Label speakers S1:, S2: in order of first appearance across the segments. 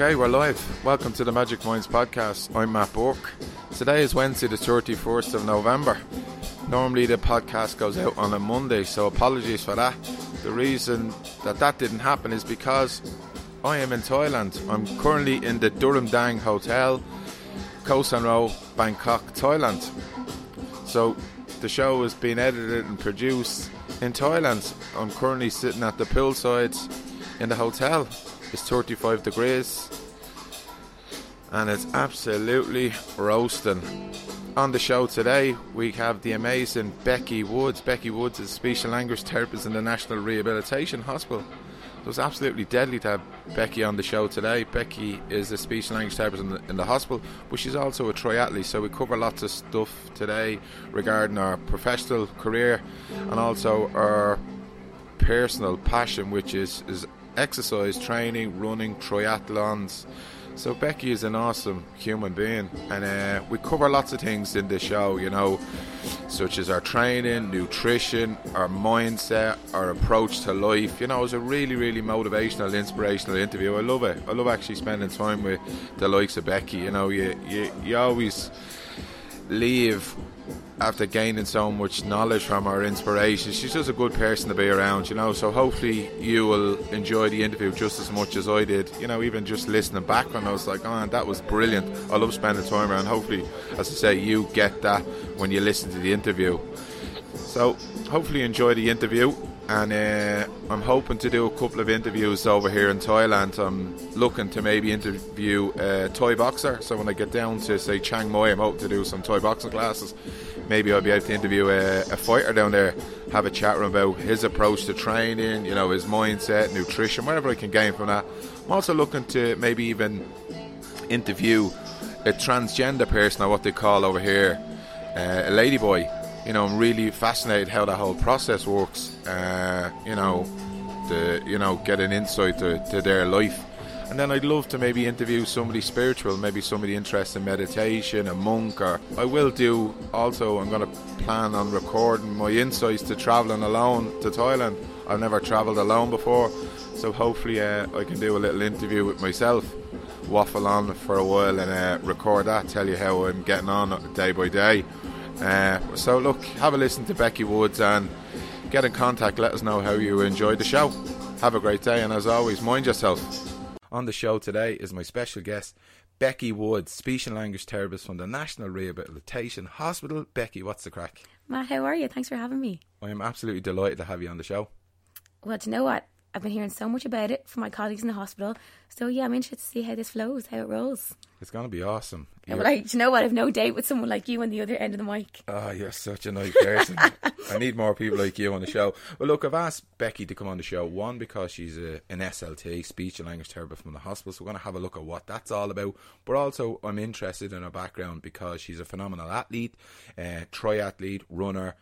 S1: Okay, we're live. Welcome to the Magic Minds podcast. I'm Matt Burke. Today is Wednesday, the 31st of November. Normally, the podcast goes out on a Monday, so apologies for that. The reason that that didn't happen is because I am in Thailand. I'm currently in the Durham Dang Hotel, Khao San Road, Bangkok, Thailand. So, the show is being edited and produced in Thailand. I'm currently sitting at the poolside in the hotel. It's 35 degrees and it's absolutely roasting. On the show today, we have the amazing Becky Woods. Becky Woods is a speech and language therapist in the National Rehabilitation Hospital. So it's absolutely deadly to have Becky on the show today. Becky is a speech and language therapist in the, in the hospital, but she's also a triathlete. So we cover lots of stuff today regarding our professional career and also our personal passion, which is, is exercise, training, running, triathlons. So Becky is an awesome human being, and uh, we cover lots of things in the show, you know, such as our training, nutrition, our mindset, our approach to life. You know, it's a really, really motivational, inspirational interview. I love it. I love actually spending time with the likes of Becky. You know, you you, you always leave after gaining so much knowledge from her inspiration. She's just a good person to be around, you know. So hopefully you will enjoy the interview just as much as I did. You know, even just listening back when I was like, oh, that was brilliant. I love spending time around. Hopefully, as I say, you get that when you listen to the interview. So hopefully you enjoy the interview and uh, I'm hoping to do a couple of interviews over here in Thailand. I'm looking to maybe interview a Thai boxer. So when I get down to say Chiang Mai, I'm hoping to do some Thai boxing classes. Maybe I'll be able to interview a, a fighter down there, have a chat about his approach to training, you know, his mindset, nutrition, whatever I can gain from that. I'm also looking to maybe even interview a transgender person, or what they call over here, uh, a ladyboy you know, I'm really fascinated how that whole process works. Uh, you know, to you know, get an insight to, to their life. And then I'd love to maybe interview somebody spiritual, maybe somebody interested in meditation, a monk, or I will do also. I'm going to plan on recording my insights to traveling alone to Thailand. I've never travelled alone before, so hopefully uh, I can do a little interview with myself, waffle on for a while, and uh, record that. Tell you how I'm getting on day by day. Uh, so look, have a listen to Becky Woods and get in contact. Let us know how you enjoyed the show. Have a great day, and as always, mind yourself. On the show today is my special guest, Becky Woods, speech and language therapist from the National Rehabilitation Hospital. Becky, what's the crack?
S2: Matt, how are you? Thanks for having me.
S1: I am absolutely delighted to have you on the show.
S2: Well, do you know what? I've been hearing so much about it from my colleagues in the hospital. So yeah, I'm interested to see how this flows, how it rolls.
S1: It's going to be awesome.
S2: Yeah, but like, you know what? I've no date with someone like you on the other end of the mic.
S1: Oh, you're such a nice person. I need more people like you on the show. Well, look, I've asked Becky to come on the show. One, because she's a, an SLT, speech and language therapist from the hospital. So we're going to have a look at what that's all about. But also, I'm interested in her background because she's a phenomenal athlete, uh, triathlete, runner.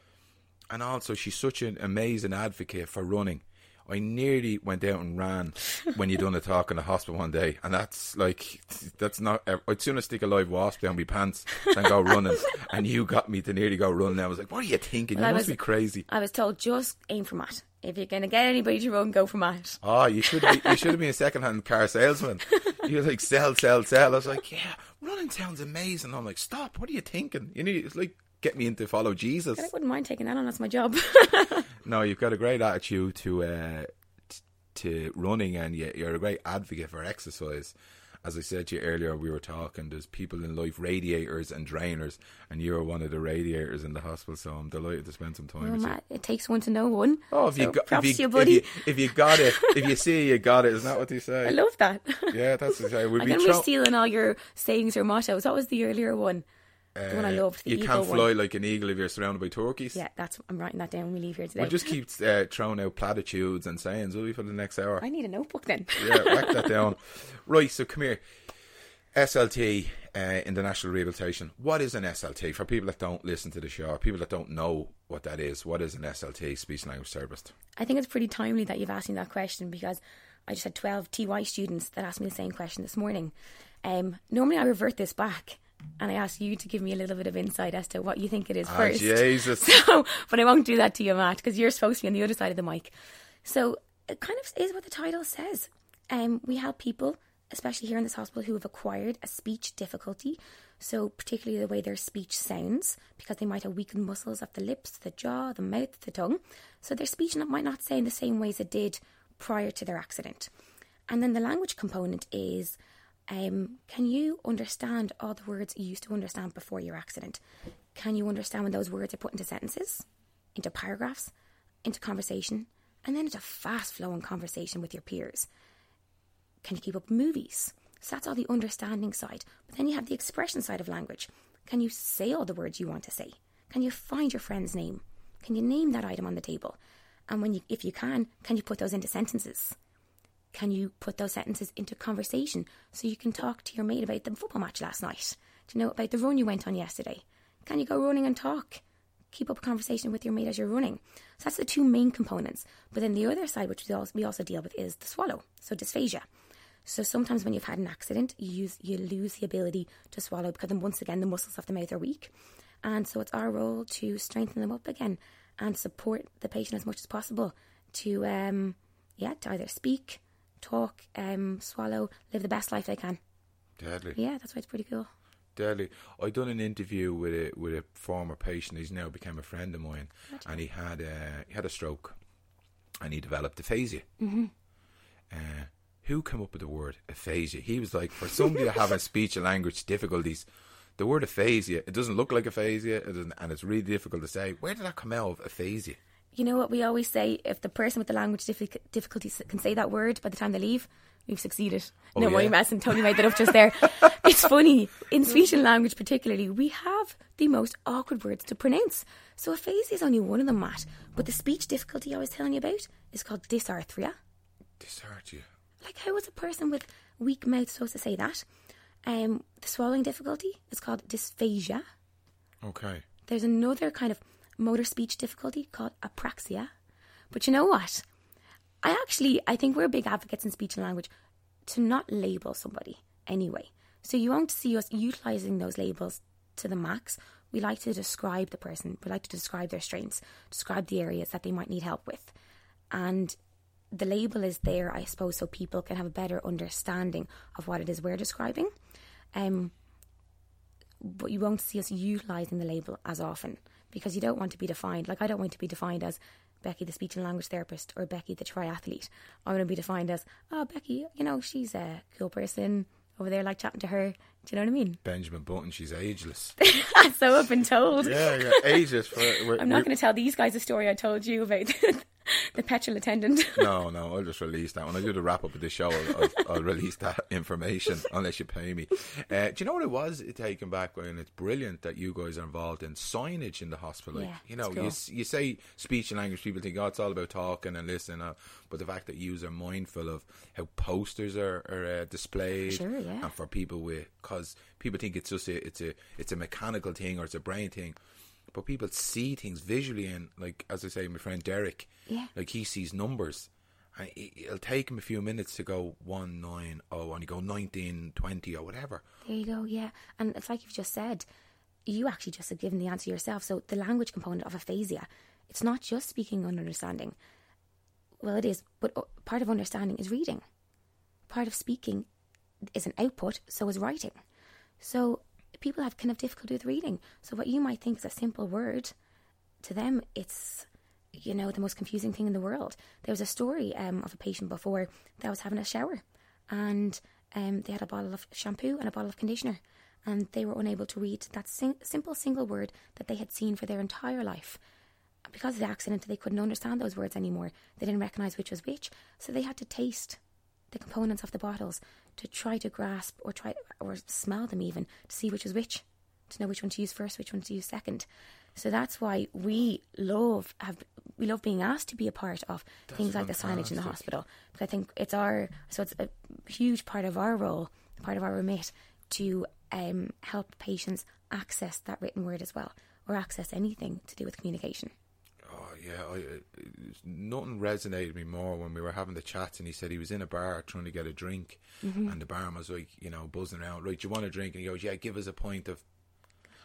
S1: And also, she's such an amazing advocate for running. I nearly went out and ran when you done a talk in the hospital one day, and that's like that's not. I'd sooner stick a live wasp down my pants than go running. and you got me to nearly go running. I was like, "What are you thinking? Well, you must was, be crazy."
S2: I was told just aim for Matt. If you're gonna get anybody to run, go for Matt.
S1: Oh, you should be, you should have been a second-hand car salesman. You're like sell, sell, sell. I was like, yeah, running sounds amazing. I'm like, stop. What are you thinking? You need it's like get me into follow Jesus.
S2: I wouldn't mind taking that on. That's my job.
S1: no, you've got a great attitude to uh, t- to running, and you're a great advocate for exercise. As I said to you earlier, we were talking. There's people in life, radiators and drainers, and you're one of the radiators in the hospital. So I'm delighted to spend some time well, with Matt,
S2: you. It takes one to know one.
S1: Oh, if so you got, if you, you, buddy. If you, if you, got it, if you see you got it, isn't that what they say?
S2: I love that.
S1: Yeah, that's what I
S2: would I'm be. Tro- stealing all your sayings or mottos. What was the earlier one? The one I loved.
S1: you can't fly one. like an eagle if you're surrounded by turkeys.
S2: Yeah, that's. I'm writing that down when we leave here today.
S1: We'll just keep uh, throwing out platitudes and sayings, will we, for the next hour?
S2: I need a notebook then.
S1: yeah, write that down. Right, so come here. SLT uh, in the National Rehabilitation. What is an SLT for people that don't listen to the show, people that don't know what that is? What is an SLT, speech language therapist?
S2: I think it's pretty timely that you've asked me that question because I just had 12 TY students that asked me the same question this morning. Um, normally, I revert this back and I ask you to give me a little bit of insight as to what you think it is
S1: oh,
S2: first.
S1: Jesus.
S2: So, but I won't do that to you, Matt, because you're supposed to be on the other side of the mic. So it kind of is what the title says. Um, we help people especially here in this hospital, who have acquired a speech difficulty. So, particularly the way their speech sounds, because they might have weakened muscles of the lips, the jaw, the mouth, the tongue. So, their speech might not sound the same way as it did prior to their accident. And then the language component is um, can you understand all the words you used to understand before your accident? Can you understand when those words are put into sentences, into paragraphs, into conversation, and then into fast flowing conversation with your peers? Can you keep up movies? So that's all the understanding side. But then you have the expression side of language. Can you say all the words you want to say? Can you find your friend's name? Can you name that item on the table? And when you, if you can, can you put those into sentences? Can you put those sentences into conversation so you can talk to your mate about the football match last night? Do you know about the run you went on yesterday? Can you go running and talk? Keep up a conversation with your mate as you're running. So that's the two main components. But then the other side, which we also, deal with, is the swallow. So dysphagia. So sometimes when you've had an accident, you use you lose the ability to swallow because then once again the muscles of the mouth are weak. And so it's our role to strengthen them up again and support the patient as much as possible to um yeah, to either speak, talk, um, swallow, live the best life they can.
S1: Deadly.
S2: Yeah, that's why it's pretty cool.
S1: Deadly. I done an interview with a with a former patient. He's now become a friend of mine, and he had a he had a stroke, and he developed aphasia. Mm-hmm. Uh, who came up with the word aphasia? He was like, for somebody to have a speech and language difficulties, the word aphasia, it doesn't look like aphasia, it and it's really difficult to say. Where did that come out of aphasia?
S2: You know what we always say? If the person with the language diffi- difficulties can say that word by the time they leave, we've succeeded.
S1: Oh,
S2: no,
S1: yeah?
S2: I'm messing. Tony made that up just there. it's funny. In speech and language, particularly, we have the most awkward words to pronounce. So aphasia is only one of them, Matt. But the speech difficulty I was telling you about is called dysarthria.
S1: Dysarthria.
S2: Like, how is a person with weak mouth supposed to say that? Um, the swallowing difficulty is called dysphagia.
S1: Okay.
S2: There's another kind of motor speech difficulty called apraxia. But you know what? I actually I think we're big advocates in speech and language to not label somebody anyway. So you won't see us utilizing those labels to the max. We like to describe the person. We like to describe their strengths, describe the areas that they might need help with. And the label is there, I suppose, so people can have a better understanding of what it is we're describing. Um, but you won't see us utilising the label as often because you don't want to be defined. Like, I don't want to be defined as Becky, the speech and language therapist, or Becky, the triathlete. I want to be defined as, oh, Becky, you know, she's a cool person over there, like chatting to her. Do you know what I mean?
S1: Benjamin Button, she's ageless.
S2: so I've been told.
S1: yeah, yeah, ageless. For,
S2: I'm not going to tell these guys the story I told you about the petrol attendant.
S1: No, no, I'll just release that. When I do the wrap up of the show, I'll, I'll, I'll release that information unless you pay me. Uh, do you know what it was taken back when it's brilliant that you guys are involved in signage in the hospital?
S2: Yeah,
S1: you know,
S2: it's
S1: you, you say speech and language, people think, oh, it's all about talking and listening. Uh, but the fact that you are mindful of how posters are, are uh, displayed
S2: Sure, yeah.
S1: and for people with, because people think it's just a, it's a, it's a mechanical thing or it's a brain thing. But people see things visually, and like as I say, my friend Derek,
S2: Yeah.
S1: like he sees numbers, and it- it'll take him a few minutes to go one nine oh, and he go nineteen twenty or whatever.
S2: There you go, yeah. And it's like you've just said, you actually just have given the answer yourself. So the language component of aphasia, it's not just speaking and understanding. Well, it is, but uh, part of understanding is reading. Part of speaking is an output, so is writing. So people have kind of difficulty with reading. So what you might think is a simple word, to them it's you know the most confusing thing in the world. There was a story um, of a patient before that was having a shower, and um, they had a bottle of shampoo and a bottle of conditioner, and they were unable to read that sing- simple single word that they had seen for their entire life. Because of the accident, they couldn't understand those words anymore. They didn't recognise which was which, so they had to taste the components of the bottles to try to grasp or try or smell them even to see which is which, to know which one to use first, which one to use second. So that's why we love have we love being asked to be a part of things like the signage in the hospital because I think it's our so it's a huge part of our role, part of our remit to um, help patients access that written word as well or access anything to do with communication.
S1: Yeah, I, uh, nothing resonated with me more when we were having the chat, and he said he was in a bar trying to get a drink, and the barman was like, you know, buzzing around, right? Do you want a drink? And he goes, yeah, give us a pint of.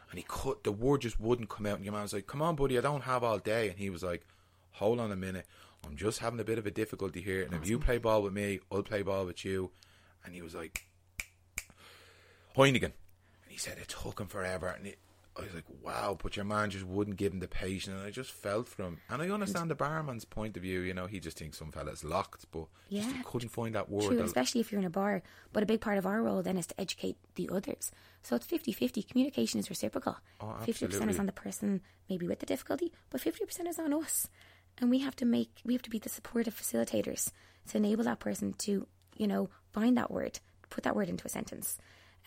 S1: And he cut the word just wouldn't come out, and your man was like, come on, buddy, I don't have all day, and he was like, hold on a minute, I'm just having a bit of a difficulty here, and if you play ball with me, I'll play ball with you. and he was like Heineken, and he said it took him forever, and it, I was like, wow, but your man just wouldn't give him the patience, and I just felt for him. And I understand the barman's point of view, you know, he just thinks some fella's locked, but just
S2: Yeah.
S1: he couldn't find that word.
S2: True,
S1: that-
S2: especially if you're in a bar. But a big part of our role then is to educate the others. So it's 50 50. Communication is reciprocal.
S1: Oh,
S2: 50% is on the person maybe with the difficulty, but 50% is on us. And we have to make, we have to be the supportive facilitators to enable that person to, you know, find that word, put that word into a sentence.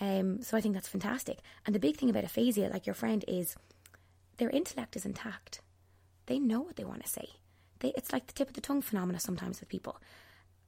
S2: Um, so I think that's fantastic. And the big thing about aphasia, like your friend, is their intellect is intact. They know what they want to say. They, it's like the tip of the tongue phenomena sometimes with people.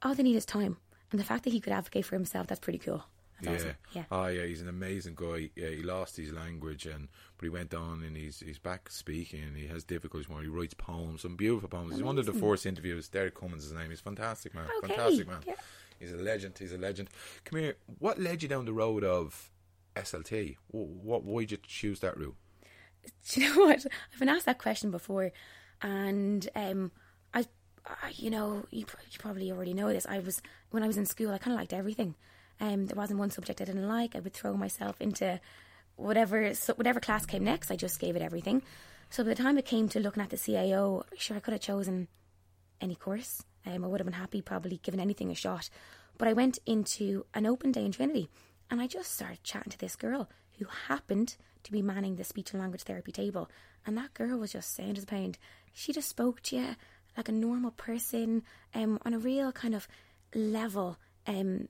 S2: All they need is time. And the fact that he could advocate for himself, that's pretty cool. That's
S1: yeah.
S2: awesome. Yeah.
S1: Oh yeah, he's an amazing guy. Yeah, he lost his language and but he went on and he's he's back speaking and he has difficulties more. He writes poems, some beautiful poems. He's one of the first interviews. Derek Cummins is his name. He's fantastic man.
S2: Okay,
S1: Fantastic man.
S2: yeah.
S1: He's a legend. He's a legend. Come here. What led you down the road of SLT? What, why did you choose that route?
S2: Do you know what? I've been asked that question before, and um, I, I, you know, you, you probably already know this. I was when I was in school, I kind of liked everything. Um, there wasn't one subject I didn't like. I would throw myself into whatever so whatever class came next. I just gave it everything. So by the time it came to looking at the CAO, sure I could have chosen any course. Um, I would have been happy probably giving anything a shot. But I went into an open day in Trinity and I just started chatting to this girl who happened to be manning the speech and language therapy table. And that girl was just sound as a pound. She just spoke to you like a normal person, um, on a real kind of level. Um,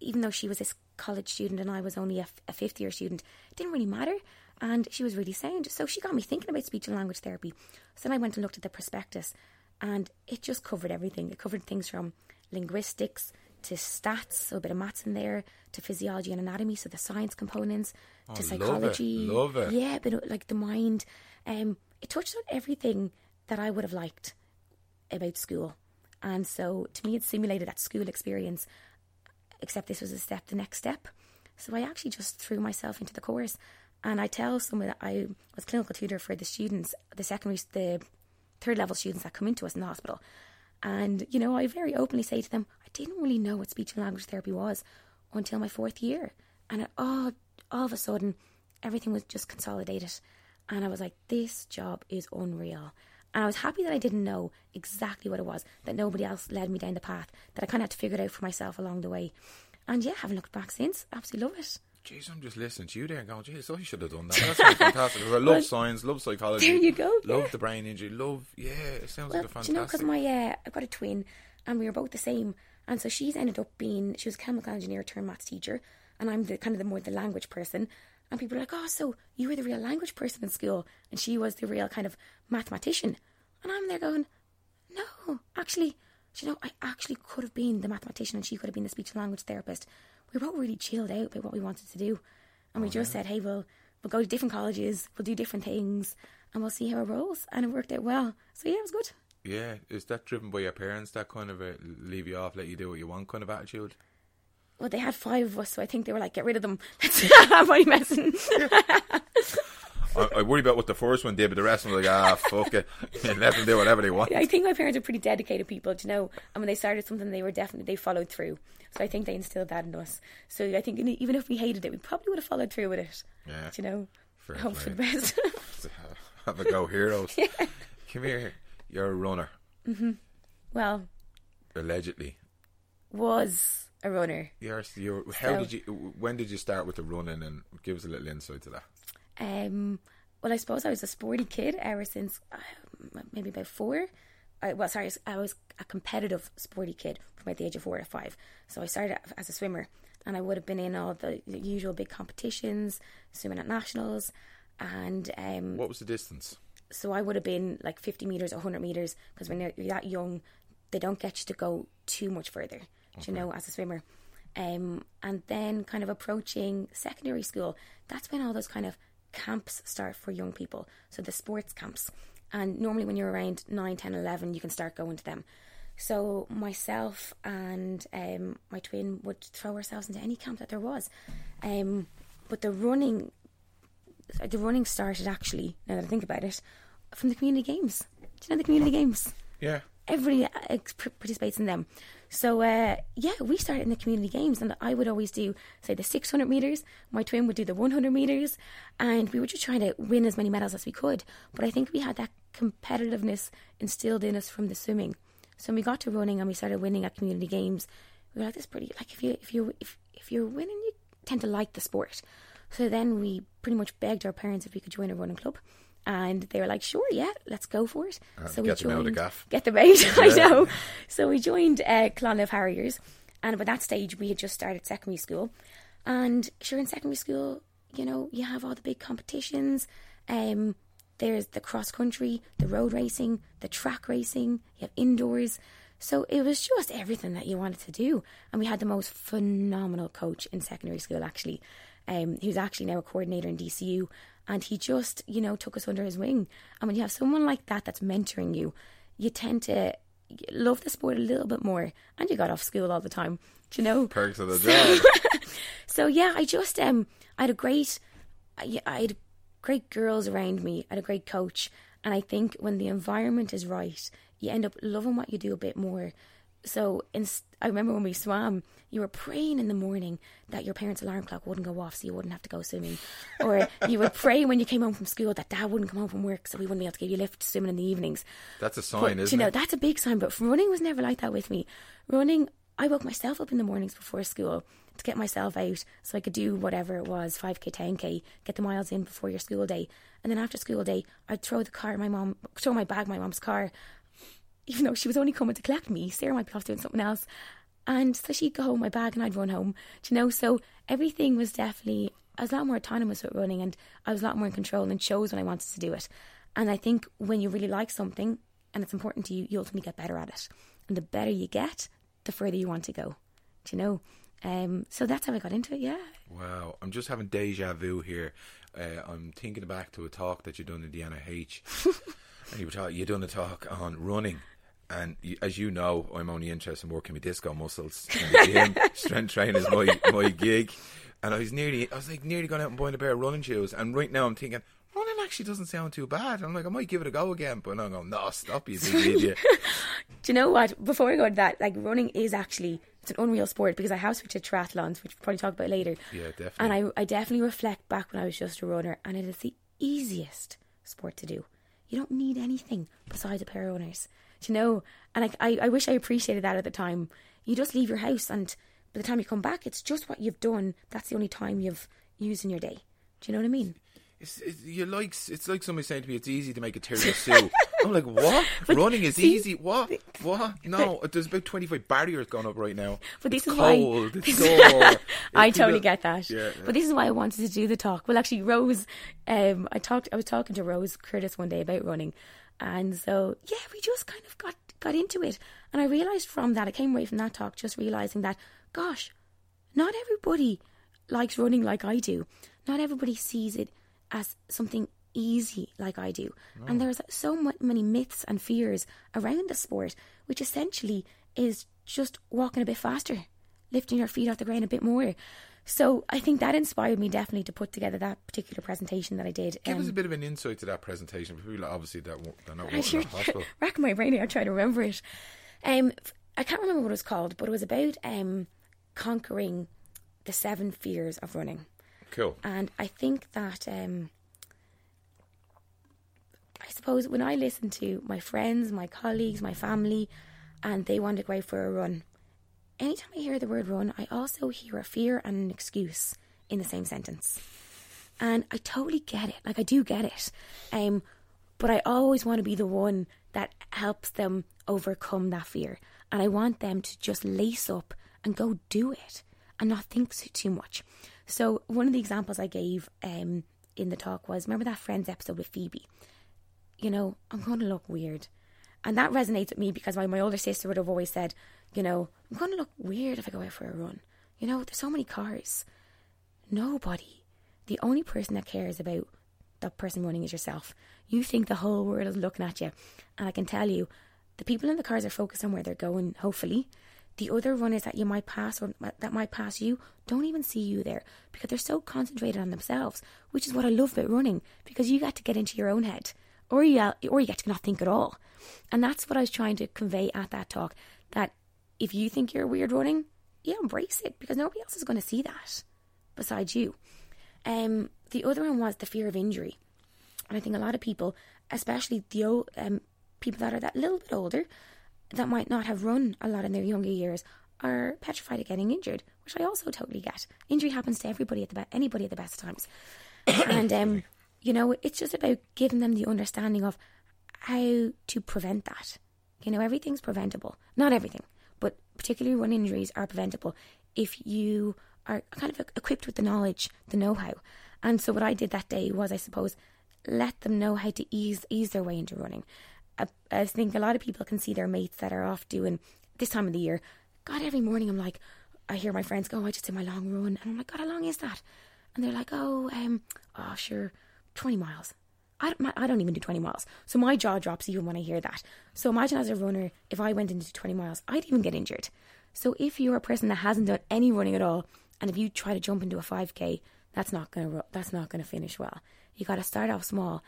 S2: even though she was this college student and I was only a, f- a fifth year student, it didn't really matter. And she was really sound. So she got me thinking about speech and language therapy. So then I went and looked at the prospectus and it just covered everything. It covered things from linguistics to stats, so a bit of maths in there, to physiology and anatomy, so the science components, to
S1: love it,
S2: psychology.
S1: love it.
S2: Yeah, but uh, like the mind. Um, it touched on everything that I would have liked about school. And so to me, it simulated that school experience, except this was a step, the next step. So I actually just threw myself into the course. And I tell someone that I was clinical tutor for the students, the secondary, the third level students that come into us in the hospital. And, you know, I very openly say to them, I didn't really know what speech and language therapy was until my fourth year. And it, all, all of a sudden, everything was just consolidated. And I was like, this job is unreal. And I was happy that I didn't know exactly what it was, that nobody else led me down the path, that I kind of had to figure it out for myself along the way. And yeah, haven't looked back since. Absolutely love it.
S1: Jeez, I'm just listening to you there and going, jeez, I should have done that. That fantastic fantastic. 'Cause I love science, love psychology.
S2: There you go,
S1: Love
S2: yeah.
S1: the brain injury. Love, yeah, it sounds
S2: Well,
S1: like a
S2: do you know, because
S1: fantastic.
S2: my uh, I've got a twin, and we were both the same, and so she's ended up being she was a chemical engineer turned maths teacher, and I'm the kind of the more the language person, and people are like, oh, so you were the real language person in school, and she was the real kind of mathematician, and I'm there going, no, actually, do you know, I actually could have been the mathematician, and she could have been the speech and language therapist. We were both really chilled out about what we wanted to do, and we oh, just said, hey, we'll we'll go to different colleges, we'll do different things, and we'll see how it rolls, and it worked out well. So yeah, it was good.
S1: yeah, is that driven by your parents, that kind of a leave you off, let you do what you want kind of attitude?
S2: well, they had five of us, so I think they were like, get rid of them. I'm only messing.
S1: I, I worry about what the first one did, but the rest of them like, ah, fuck it. Let them do whatever they want.
S2: I think my parents are pretty dedicated people, do you know. And when they started something, they were definitely, they followed through. So I think they instilled that in us. So I think even if we hated it, we probably would have followed through with it.
S1: Yeah.
S2: Do you know?
S1: Fair
S2: Hope for the best.
S1: Have a go, heroes. Come here. You're a runner,
S2: well,
S1: allegedly.
S2: was a runner.
S1: You're, you're, how
S2: So-
S1: did you, when did you start with the running and give us a little insight to that?
S2: Um, well, I suppose I was a sporty kid ever since uh, maybe about four. I, well, sorry, I was a competitive sporty kid from about the age of four to five. So I started as a swimmer, and I would have been in all the usual big competitions, swimming at nationals, and um,
S1: What was the distance?
S2: so I would have been like 50 meters, 100 meters, because when you're, that young, they don't get you to go too much further, do you know, as a swimmer. Um, and then kind of approaching secondary school, that's when all those kind of camps start for young people. So the sports camps. And normally when you're around 9, 10, 11, you can start going to them. So myself and um, my twin would throw ourselves into any camp that there was. Um, but the running the running started actually, now that I think about it, from the community games. Do you know the community games?
S1: Yeah.
S2: everybody uh, participates in them. So uh, yeah, we started in the community games, and I would always do say the 600 meters. My twin would do the 100 meters, and we were just trying to win as many medals as we could. But I think we had that competitiveness instilled in us from the swimming. So when we got to running and we started winning at community games, we were like, "This pretty like if you if you if if you're winning, you tend to like the sport." So then we pretty much begged our parents if we could join a running club and they were like, "Sure, yeah, let's go for it."
S1: Uh,
S2: so
S1: get
S2: we
S1: them out gaff.
S2: Get them out. I know. So we joined uh, Clonliffe Harriers, and by that stage we had just started secondary school. And sure, in secondary school, you know, you have all the big competitions. Um, there's the cross country, the road racing, the track racing. You have indoors. So it was just everything that you wanted to do. And we had the most phenomenal coach in secondary school, actually. Um, he was actually now a coordinator in DCU. And he just, you know, took us under his wing. And when you have someone like that that's mentoring you, you tend to love the sport a little bit more. And you got off school all the time, do you know?
S1: Perks of the job.
S2: So yeah, I just um, I had a great, I, I had great girls around me. I had a great coach, and I think when the environment is right, you end up loving what you do a bit more. So in, I remember when we swam, you were praying in the morning that your parents' alarm clock wouldn't go off, so you wouldn't have to go swimming, or you would pray when you came home from school that dad wouldn't come home from work, so we wouldn't be able to give you a lift swimming in the evenings.
S1: That's a sign,
S2: But,
S1: isn't
S2: you know,
S1: it?
S2: that's a big sign. But running was never like that with me. Running, I woke myself up in the mornings before school to get myself out so I could do whatever it was 5k, 10k, get the miles in before your school day. And then after school day, I'd throw the car, my mom, throw my bag, in my mom's car, even though she was only coming to collect me. Sarah might be off doing something else. And so she'd go home my bag and I'd run home. Do you know? So everything was definitely, I was a lot more autonomous with running and I was a lot more in control and chose when I wanted to do it. And I think when you really like something and it's important to you, you ultimately get better at it. And the better you get, the further you want to go. Do you know? Um, so that's how I got into it, yeah.
S1: Wow, I'm just having deja vu here. Uh, I'm thinking back to a talk that you done in the NRH, and you were talk, you done a talk on running. And as you know, I'm only interested in working with disco muscles in the gym. Strength training is my my gig. And I was nearly, I was like nearly going out and buying a pair of running shoes. And right now I'm thinking, running actually doesn't sound too bad. I'm like, I might give it a go again. But I'm going, no, stop, you idiot.
S2: Do you know what? Before I go to that, like running is actually it's an unreal sport because I have switched to triathlons, which we'll probably talk about later.
S1: Yeah, definitely.
S2: And I, I definitely reflect back when I was just a runner, and it is the easiest sport to do. You don't need anything besides a pair of runners. You know? And I, I, I wish I appreciated that at the time. You just leave your house, and by the time you come back, it's just what you've done. That's the only time you've used in your day. Do you know what I mean?
S1: It's, it's, you like it's like somebody saying to me, "It's easy to make a tiramisu." I'm like, "What? Running is
S2: see,
S1: easy? What? What? No, there's about 25 barriers going up right now.
S2: But this
S1: it's
S2: is why-
S1: It's sore.
S2: I
S1: It's
S2: totally get that.
S1: Yeah,
S2: But this is why I wanted to do the talk. Well, actually, Rose, um, I talked. I was talking to Rose Curtis one day about running, and so yeah, we just kind of got got into it. And I realized from that, I came away from that talk just realizing that, gosh, not everybody likes running like I do. Not everybody sees it as something easy like I do. And there's so many myths and fears around the sport, which essentially is just walking a bit faster, lifting your feet off the ground a bit more. So I think that inspired me definitely to put together that particular presentation that I did.
S1: Give us
S2: Um,
S1: a bit of an insight to that presentation people obviously that they're not
S2: I sure
S1: hospital.
S2: rack my brain here, I trying to remember it. Um, I can't remember what it was called, but it was about um, conquering the seven fears of running.
S1: Cool.
S2: And I think that um, I suppose when I listen to my friends, my colleagues, my family, and they want to go out for a run, anytime I hear the word run, I also hear a fear and an excuse in the same sentence. And I totally get it. Like I do get it. Um, but I always want to be the one that helps them overcome that fear. And I want them to just lace up and go do it and not think too much. So one of the examples I gave um, in the talk was remember that Friends episode with Phoebe? You know, I'm going to look weird. And that resonates with me because my, my older sister would have always said, you know, I'm going to look weird if I go out for a run. You know, there's so many cars. Nobody. The only person that cares about that person running is yourself. You think the whole world is looking at you. And I can tell you, the people in the cars are focused on where they're going, hopefully. The other runners that you might pass or that might pass you don't even see you there because they're so concentrated on themselves, which is what I love about running because you get to get into your own head or you or you get to not think at all. And that's what I was trying to convey at that talk. That if you think you're weird running, yeah, embrace it because nobody else is going to see that besides you. Um, the other one was the fear of injury, and I think a lot of people, especially the old, um, people that are that little bit older, that might not have run a lot in their younger years, are petrified of getting injured, which I also totally get. Injury happens to everybody at the be- anybody at the best times, and um, you know, it's just about giving them the understanding of how to prevent that. You know, everything's preventable. Not everything, particularly run injuries are preventable if you are kind of equipped with the knowledge, the know-how. And so what I did that day was, I suppose, let them know how to ease ease their way into running. I, I think a lot of people can see their mates that are off doing this time of the year. God, every morning I'm like, I hear my friends go, oh, I just did my long run, and I'm like, God, how long is that? And they're like, oh, um, oh, sure, twenty miles. I don't, I don't even do 20 miles. So my jaw drops even when I hear that. So imagine as a runner, if I went into 20 miles, I'd even get injured. So if you're a person that hasn't done any running at all, and if you try to jump into a 5k, that's not gonna that's not gonna finish well. You got to start off small,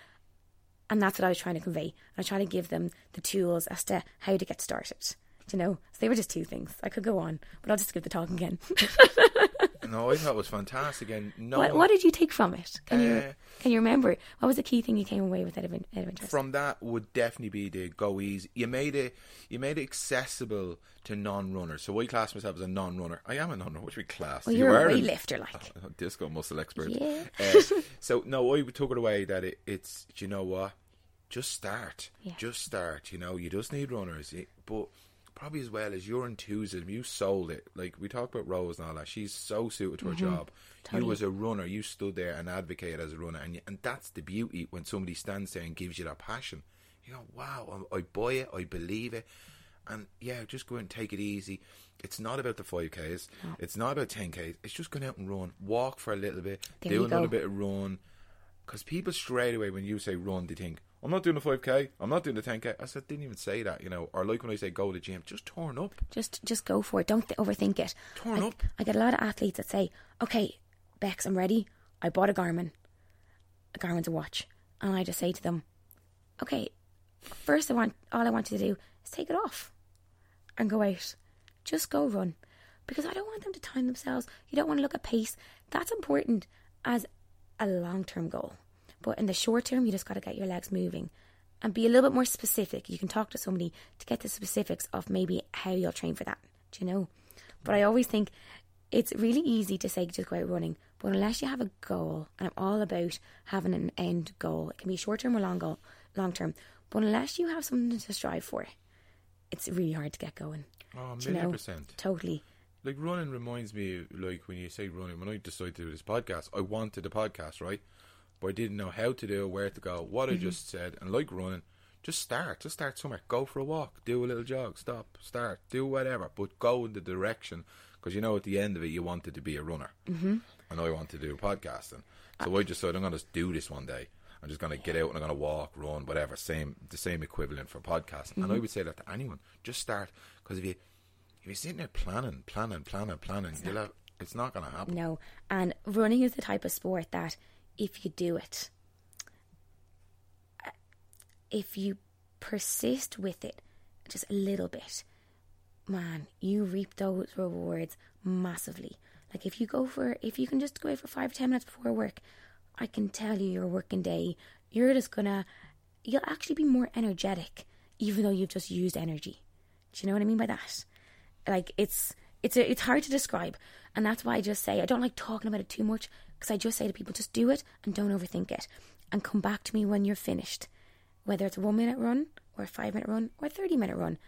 S2: and that's what I was trying to convey. I try to give them the tools as to how to get started. You know? So they were just two things. I could go on, but I'll just give the talk again.
S1: no, I thought it was fantastic. And no,
S2: what, what did you take from it? Can you
S1: Uh,
S2: can you remember? What was the key thing you came away with out of, out of interest?
S1: from that would definitely be the go easy. You made it, you made it accessible to non-runners. So I class myself as a non-runner. I am a non-runner. Which we class?
S2: well,
S1: You
S2: you're a
S1: are
S2: weightlifter, like.
S1: Oh, disco muscle expert.
S2: Yeah.
S1: Uh, so no, I took it away that it, it's. do You know what? Just start.
S2: Yeah.
S1: Just start. You know, you just need runners. Y- But probably as well as your enthusiasm, you sold it. Like we talked about Rose and all that. She's so suited to her job.
S2: Mm-hmm. Totally.
S1: You as a runner, you stood there and advocated as a runner, and and that's the beauty when somebody stands there and gives you that passion. You go, wow, I, I buy it, I believe it, and yeah, just go and take it easy. It's not about the five k's. It's not about ten k's. It's just going out and run, walk for a little bit,
S2: There
S1: do another
S2: go.
S1: bit of run. Because people straight away when you say run, they think I'm not doing the five k. I'm not doing the ten k. I said didn't even say that. You know, or like when I say go to the gym, just turn up,
S2: Just just go for it. Don't th- overthink it.
S1: turn
S2: I,
S1: up.
S2: I get a lot of athletes that say, "Okay, Bex, I'm ready. I bought a Garmin. A Garmin's a watch," and I just say to them, "Okay, first I want all I want you to do is take it off and go out. Just go run." Because I don't want them to time themselves. You don't want to look at pace. That's important as a long term goal. But in the short term, you just got to get your legs moving and be a little bit more specific. You can talk to somebody to get the specifics of maybe how you'll train for that. Do you know? But I always think it's really easy to say just go out running, but unless you have a goal, and I'm all about having an end goal, it can be short term or long goal, long term. But unless you have something to strive for, it's really hard to get going.
S1: Oh, a
S2: you know?
S1: percent.
S2: Totally.
S1: Like running reminds me, like when you say running, when I decided to do this podcast, I wanted a podcast, right? But I didn't know how to do it, where to go, what I mm-hmm. just said, and like running, just start, just start somewhere. Go for a walk, do a little jog, stop, start, do whatever, but go in the direction because you know at the end of it you wanted to be a runner, mm-hmm. and I wanted to do podcasting. So uh, I just said I'm going to do this one day. I'm just going to get out and I'm going to walk, run, whatever. Same, the same equivalent for podcasting. And I mm-hmm. would say that to anyone. Just start because if you if you're sitting there planning, planning, planning, planning, you'll have, it's not going to happen.
S2: No. And running is the type of sport that if you do it, uh, if you persist with it just a little bit, man, you reap those rewards massively. Like if you go for, if you can just go for five, ten minutes before work, I can tell you your working day, you're just gonna, you'll actually be more energetic, even though you've just used energy. Do you know what I mean by that? Like it's it's a, it's hard to describe, and that's why I just say I don't like talking about it too much because I just say to people just do it and don't overthink it, and come back to me when you're finished, whether it's a one minute run or a five minute run or a thirty minute run.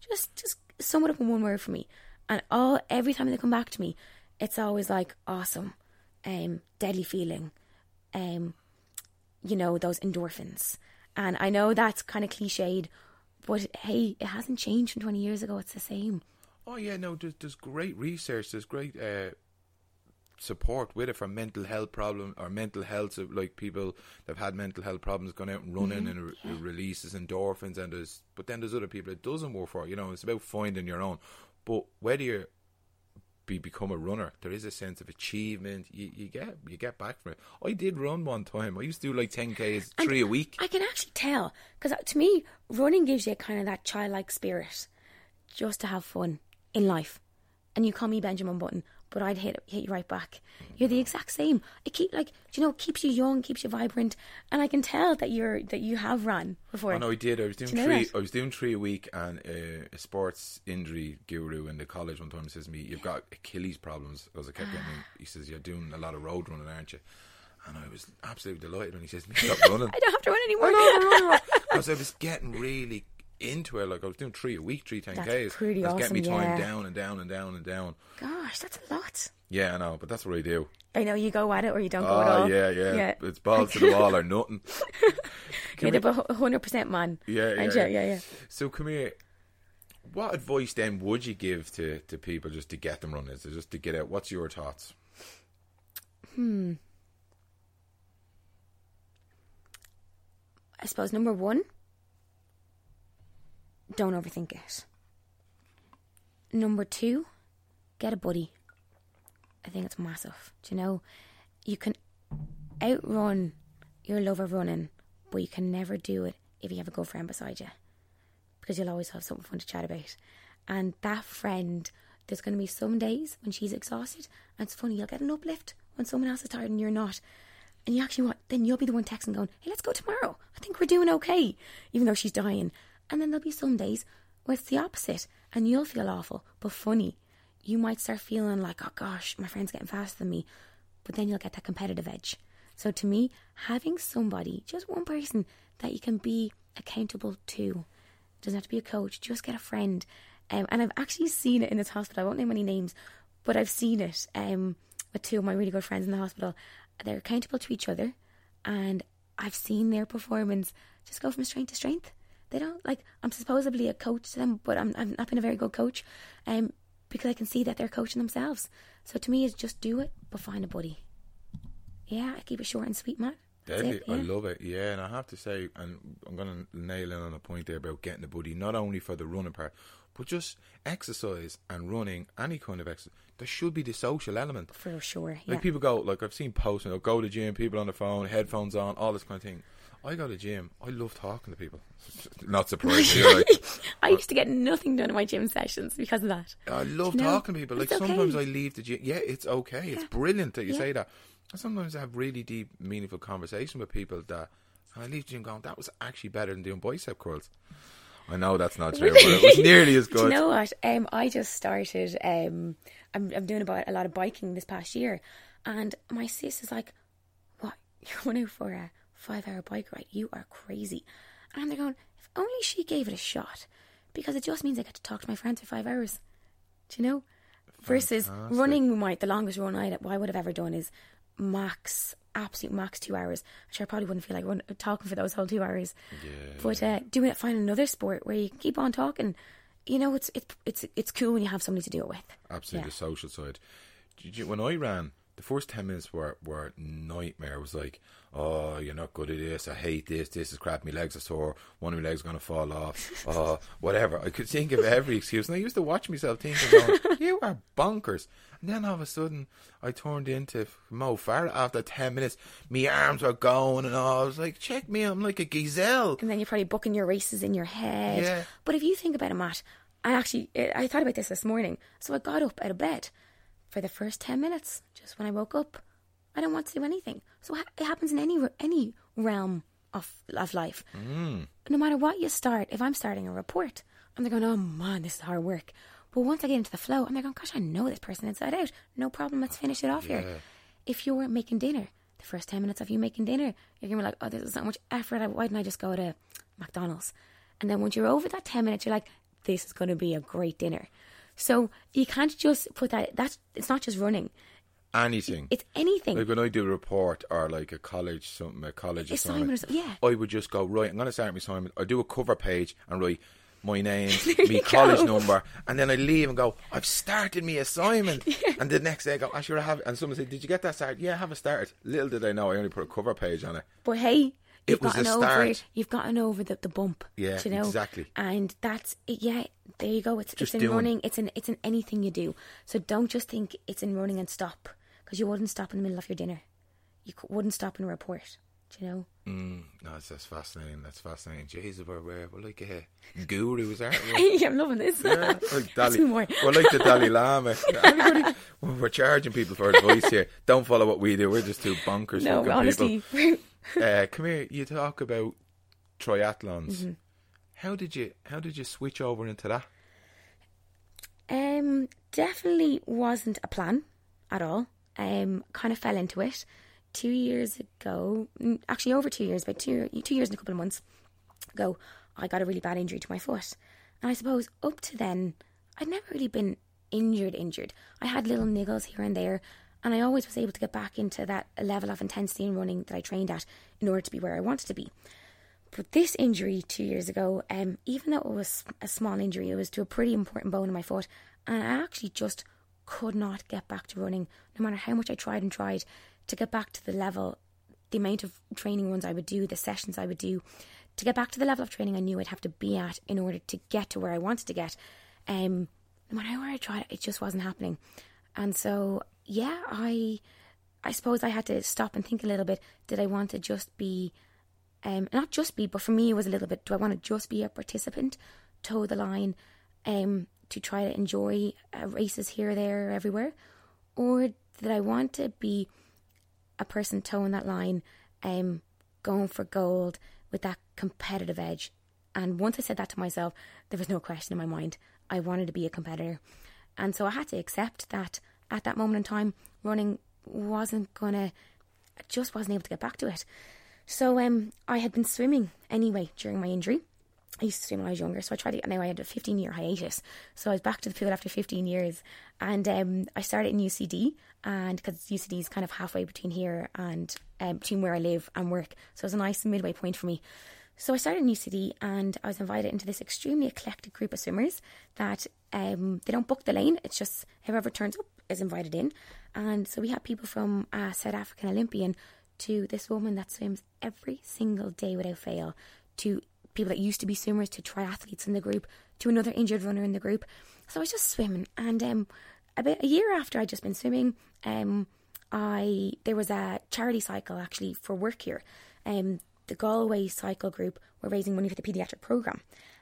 S2: Just just sum it up in one word for me, and all every time they come back to me, it's always like awesome, um, deadly feeling, um, you know those endorphins, and I know that's kind of cliched, but hey, it hasn't changed from twenty years ago. It's the same.
S1: Oh yeah, no, there's, there's great research, there's great uh, support with it for mental health problem or mental health of like people that've had mental health problems going out and running mm-hmm. and re- it releases endorphins and there's but then there's other people it doesn't work for you know it's about finding your own but whether you're be become a runner, there is a sense of achievement. You, you get you get back from it. I did run one time. I used to do like ten k's,
S2: And
S1: three a week.
S2: I can actually tell because uh, to me, running gives you kind of that childlike spirit, just to have fun in life. And you call me Benjamin Button, but I'd hit hit you right back. You're the exact same. It keep like do you know, it keeps you young, keeps you vibrant, and I can tell that you're that you have run before.
S1: Oh no, I did. I was doing
S2: you know
S1: three.
S2: that?
S1: I was doing three a week, and uh, a sports injury guru in the college one time says to me, "You've got Achilles problems." Because I kept getting. He says, "You're doing a lot of road running, aren't you?" And I was absolutely delighted when he says, "Stop running."
S2: I don't have to run anymore.
S1: I know, I know. Because I was getting really into it. Like I was doing three a week, three ten
S2: That's
S1: k's.
S2: pretty
S1: I was getting me
S2: awesome,
S1: time
S2: yeah.
S1: down and down and down and down.
S2: Gosh, that's a lot.
S1: Yeah, I know, but that's what I do.
S2: I know you go at it or you don't go at
S1: Oh
S2: all.
S1: yeah, yeah,
S2: yeah.
S1: It's balls to the wall or nothing.
S2: You're the hundred percent man.
S1: Yeah, yeah, yeah.
S2: yeah, yeah.
S1: So come here. What advice then would you give to, to people just to get them running? Is it just to get out? What's your thoughts? Hmm.
S2: I suppose number one, don't overthink it. Number two, get a buddy. I think it's massive. Do you know, you can outrun your love of running, but you can never do it if you have a good friend beside you, because you'll always have something fun to chat about. And that friend, there's going to be some days when she's exhausted, and it's funny. You'll get an uplift when someone else is tired and you're not. And you actually want, then you'll be the one texting going, hey, let's go tomorrow. I think we're doing okay, even though she's dying. And then there'll be some days where it's the opposite and you'll feel awful, but funny. You might start feeling like, oh gosh, my friend's getting faster than me. But then you'll get that competitive edge. So to me, having somebody, just one person that you can be accountable to, doesn't have to be a coach, just get a friend. Um, and I've actually seen it in this hospital. I won't name any names, but I've seen it um, with two of my really good friends in the hospital. They're accountable to each other, and I've seen their performance just go from strength to strength. They don't like I'm supposedly a coach to them, but I'm I've not been a very good coach, um, because I can see that they're coaching themselves. So to me, it's just do it, but find a buddy. Yeah, I keep it short and sweet, man. That's
S1: Deadly.
S2: it,
S1: I love it. Yeah, and I have to say, and I'm going to nail in on a point there about getting a buddy, not only for the running part, but just exercise and running, any kind of exercise. There should be the social element.
S2: For sure, yeah.
S1: Like people go, like I've seen posts, you know, go to the gym, people on the phone, headphones on, all this kind of thing. I go to gym. I love talking to people. Not surprised. like,
S2: I used to get nothing done in my gym sessions because of that.
S1: I love
S2: No,
S1: talking to people. Like
S2: okay.
S1: sometimes I leave the gym. Yeah, it's okay. It's brilliant that you
S2: Yeah.
S1: say that. And sometimes I have really deep, meaningful conversation with people that I leave the gym going, that was actually better than doing bicep curls. I know that's not true, but it was nearly as
S2: Do you
S1: good.
S2: know what? Um, I just started. Um, I'm I'm doing about a lot of biking this past year, and my sis is like, "What? You're going out for a five hour bike ride? You are crazy!" And they're going, "If only she gave it a shot, because it just means I get to talk to my friends for five hours." Do you know? Versus running, might the longest run I I would have ever done is max, absolute max two hours. I'm sure I probably wouldn't feel like run, talking for those whole two hours. But uh, doing it, find another sport where you can keep on talking. You know, it's it's it's it's cool when you have somebody to do it with.
S1: Absolutely,
S2: Yeah.
S1: the social side. Did you- When I ran, the first 10 minutes were, were nightmare. It was like, oh, you're not good at this. I hate this. This is crap. My legs are sore. One of my legs is going to fall off. Oh, whatever. I could think of every excuse. And I used to watch myself thinking, oh, going, you are bonkers. And then all of a sudden, I turned into Mo Farah after 10 minutes. My arms were going and all. I was like, check me. I'm like a gazelle.
S2: And then you're probably booking your races in your head.
S1: Yeah.
S2: But if you think about it, Matt, I actually I thought about this this morning. So I got up out of bed for the first ten minutes. Just when I woke up, I don't want to do anything. So it happens in any any realm of of life. Mm. No matter what you start, if I'm starting a report, I'm going, oh man, this is hard work. But once I get into the flow, I'm there going, gosh, I know this person inside out. No problem. Let's finish it off here. If you're making dinner, the first 10 minutes of you making dinner, you're going to be like, oh, this is so much effort. Why didn't I just go to McDonald's? And then once you're over that 10 minutes, you're like, this is going to be a great dinner. So you can't just put that, that's, it's not just running.
S1: Anything.
S2: It's anything.
S1: Like when I do a report or like a college something, a college
S2: Assignment
S1: assignment,
S2: yeah.
S1: I would just go right. I'm going to start my assignment. I do a cover page and write my name, my college
S2: go.
S1: number, and then I leave and go. I've started my assignment, and the next day I go. I should have. And someone said, "Did you get that started?" Yeah, I have it started. Little did I know, I only put a cover page on it.
S2: But hey,
S1: It
S2: you've
S1: was the
S2: over
S1: start.
S2: you've gotten over the, the bump.
S1: Yeah,
S2: you know?
S1: exactly.
S2: And that's it, yeah. There you go. It's,
S1: Just
S2: it's in
S1: doing.
S2: running. It's in it's in anything you do. So don't just think it's in running and stop because you wouldn't stop in the middle of your dinner. You wouldn't stop in a report. Do you know?
S1: Mm, no, that's, that's fascinating. That's fascinating. Jesus, we're, we're, we're like uh, gurus, aren't we?
S2: I'm loving this.
S1: Yeah, like
S2: more.
S1: we're like the Dalai Lama. Everybody, we're charging people for advice here. Don't follow what we do. We're just two bonkers
S2: no, honestly,
S1: people. Uh, come here. You talk about triathlons.
S2: Mm-hmm.
S1: How did you How did you switch over into that?
S2: Um, definitely wasn't a plan at all. Um, kind of fell into it two years ago. Actually, over two years, about two two years and a couple of months ago, I got a really bad injury to my foot, and I suppose up to then, I'd never really been injured. Injured. I had little niggles here and there, and I always was able to get back into that level of intensity in running that I trained at in order to be where I wanted to be. But this injury two years ago, um, even though it was a small injury, it was to a pretty important bone in my foot, and I actually just could not get back to running, no matter how much I tried and tried to get back to the level, the amount of training runs I would do, the sessions I would do, to get back to the level of training I knew I'd have to be at in order to get to where I wanted to get. Um, no matter where I tried, it just wasn't happening, and so yeah, I, I suppose I had to stop and think a little bit. Did I want to just be um, not just be, but for me, it was a little bit. Do I want to just be a participant, toe the line, um, to try to enjoy uh, races here, there, everywhere, or did I want to be a person toeing that line, um, going for gold with that competitive edge? And once I said that to myself, there was no question in my mind. I wanted to be a competitor, and so I had to accept that at that moment in time, running wasn't gonna, I just wasn't able to get back to it. So um, I had been swimming anyway during my injury. I used to swim when I was younger, so I tried to. Now I had a 15 year hiatus, so I was back to the pool after 15 years, and um, I started in UCD, and because UCD is kind of halfway between here and um, between where I live and work, so it was a nice midway point for me. So I started in UCD, and I was invited into this extremely eclectic group of swimmers that um, they don't book the lane; it's just whoever turns up is invited in, and so we had people from a South African Olympian to this woman that swims every single day without fail, to people that used to be swimmers, to triathletes in the group, to another injured runner in the group. So I was just swimming, and um, about a year after I'd just been swimming, um, I there was a charity cycle actually for work here. Um, the Galway Cycle Group were raising money for the paediatric program,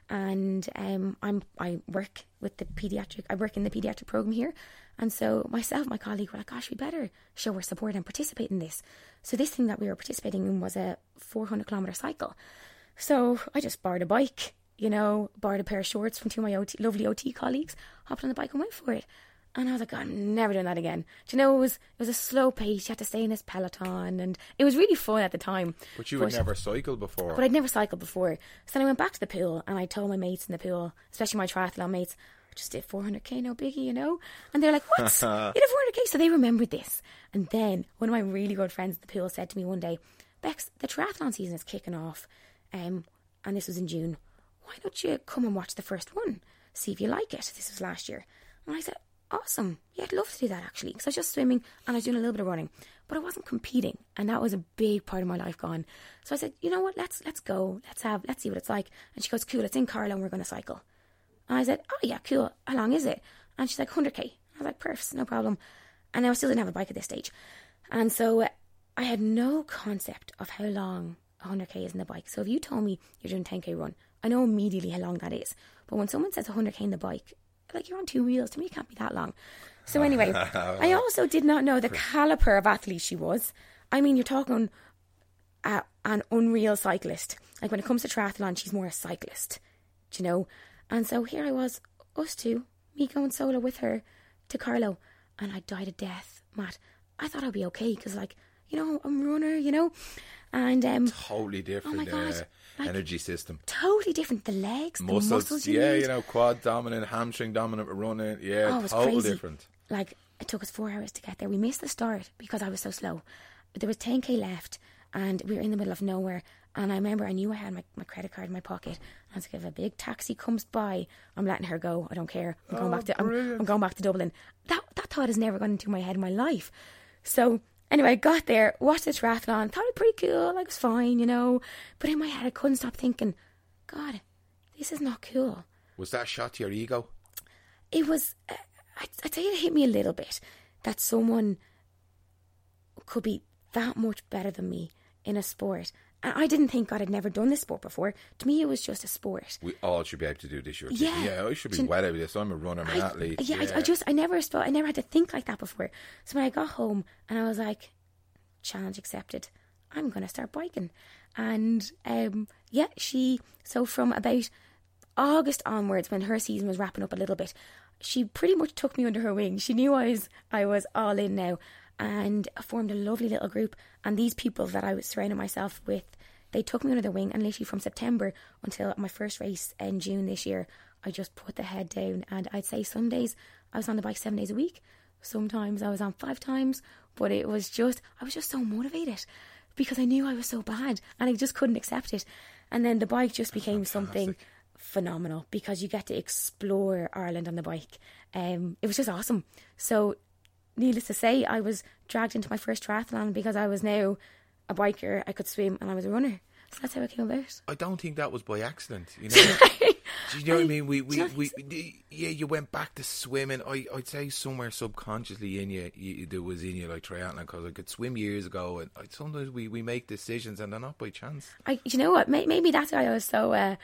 S2: and um, I'm I work with the pediatric. I work in the pediatric program here, and so myself, my colleague, were like, "Gosh, we better show our support and participate in this." So this thing that we were participating in was a 400 kilometer cycle. So I just borrowed a bike, you know, borrowed a pair of shorts from two of my OT, lovely OT colleagues, hopped on the bike and went for it. And I was like, oh, I'm never doing that again. Do you know, it was it was a slow pace. You had to stay in this peloton, and it was really fun at the time.
S1: But you had never cycled before.
S2: But I'd never cycled before. So then I went back to the pool and I told my mates in the pool, especially my triathlon mates, I just did 400k, no biggie, you know? And they're like, what? you did 400k? So they remembered this. And then one of my really good friends at the pool said to me one day, Bex, the triathlon season is kicking off. Um, and this was in June. Why don't you come and watch the first one? See if you like it. This was last year. And I said, awesome. Yeah, I'd love to do that actually. Because I was just swimming and I was doing a little bit of running. But I wasn't competing. And that was a big part of my life gone. So I said, you know what, let's let's go. Let's have let's see what it's like. And she goes, Cool, it's in Carlow and we're gonna cycle. And I said, Oh yeah, cool. How long is it? And she's like, hundred K. I was like, Perfect, no problem. And I still didn't have a bike at this stage. And so uh, I had no concept of how long 100k is in the bike. So if you told me you're doing 10k run, I know immediately how long that is. But when someone says 100k in the bike, like you're on two wheels, to me it can't be that long. So anyway, I also did not know the caliper of athlete she was. I mean, you're talking a, an unreal cyclist. Like when it comes to triathlon, she's more a cyclist, do you know? And so here I was, us two, me going solo with her to Carlow, and I died a death, Matt. I thought I'd be okay because, like, you know, I'm a runner, you know, and um,
S1: totally different
S2: my God,
S1: uh,
S2: like-
S1: energy system.
S2: totally different. The legs, the
S1: Muscles,
S2: muscles you
S1: yeah,
S2: need.
S1: you know, quad dominant, hamstring dominant, running, yeah,
S2: Oh, it was
S1: totally
S2: crazy.
S1: different.
S2: Like it took us four hours to get there. We missed the start because I was so slow. But there was 10k left, and we were in the middle of nowhere. And I remember I knew I had my, my credit card in my pocket. And I was like, if a big taxi comes by, I'm letting her go. I don't care. I'm going
S1: Oh,
S2: back to I'm. I'm going back to Dublin. That that thought has never gone into my head in my life. So Anyway, I got there, watched the triathlon, thought it pretty cool, like it was fine, you know. But in my head, I couldn't stop thinking, God, this is not cool.
S1: Was that a shot to your ego?
S2: It was, uh, I'd, I'd say it hit me a little bit that someone could be that much better than me in a sport. And I didn't think God had never done this sport before. To me, it was just a sport.
S1: We all should be able to do this. You're
S2: Yeah.
S1: yeah, I should be well over this. I'm a runner, I'm an
S2: I,
S1: athlete.
S2: yeah, I, I just, I never I never had to think like that before. So when I got home and I was like, challenge accepted. I'm going to start biking. And um, yeah, she, so from about August onwards, when her season was wrapping up a little bit, she pretty much took me under her wing. She knew I was, I was all in now and formed a lovely little group. And these people that I was surrounding myself with, they took me under their wing. And literally from September until my first race in June this year, I just put the head down. And I'd say some days I was on the bike seven days a week. Sometimes I was on five times, but it was just, I was just so motivated because I knew I was so bad and I just couldn't accept it. And then the bike just became something phenomenal because you get to explore Ireland on the bike. Um, it was just awesome. So, needless to say, I was dragged into my first triathlon because I was now a biker, I could swim, and I was a runner. So that's how it came about.
S1: I don't think that was by accident. You know, do you know what I mean? We, we,
S2: you
S1: we, yeah, you went back to swimming. I, I'd say somewhere subconsciously in you, you there was in you like triathlon because I could swim years ago, and I, sometimes we, we make decisions and they're not by chance.
S2: I, you know what? May, maybe that's why I was so, uh,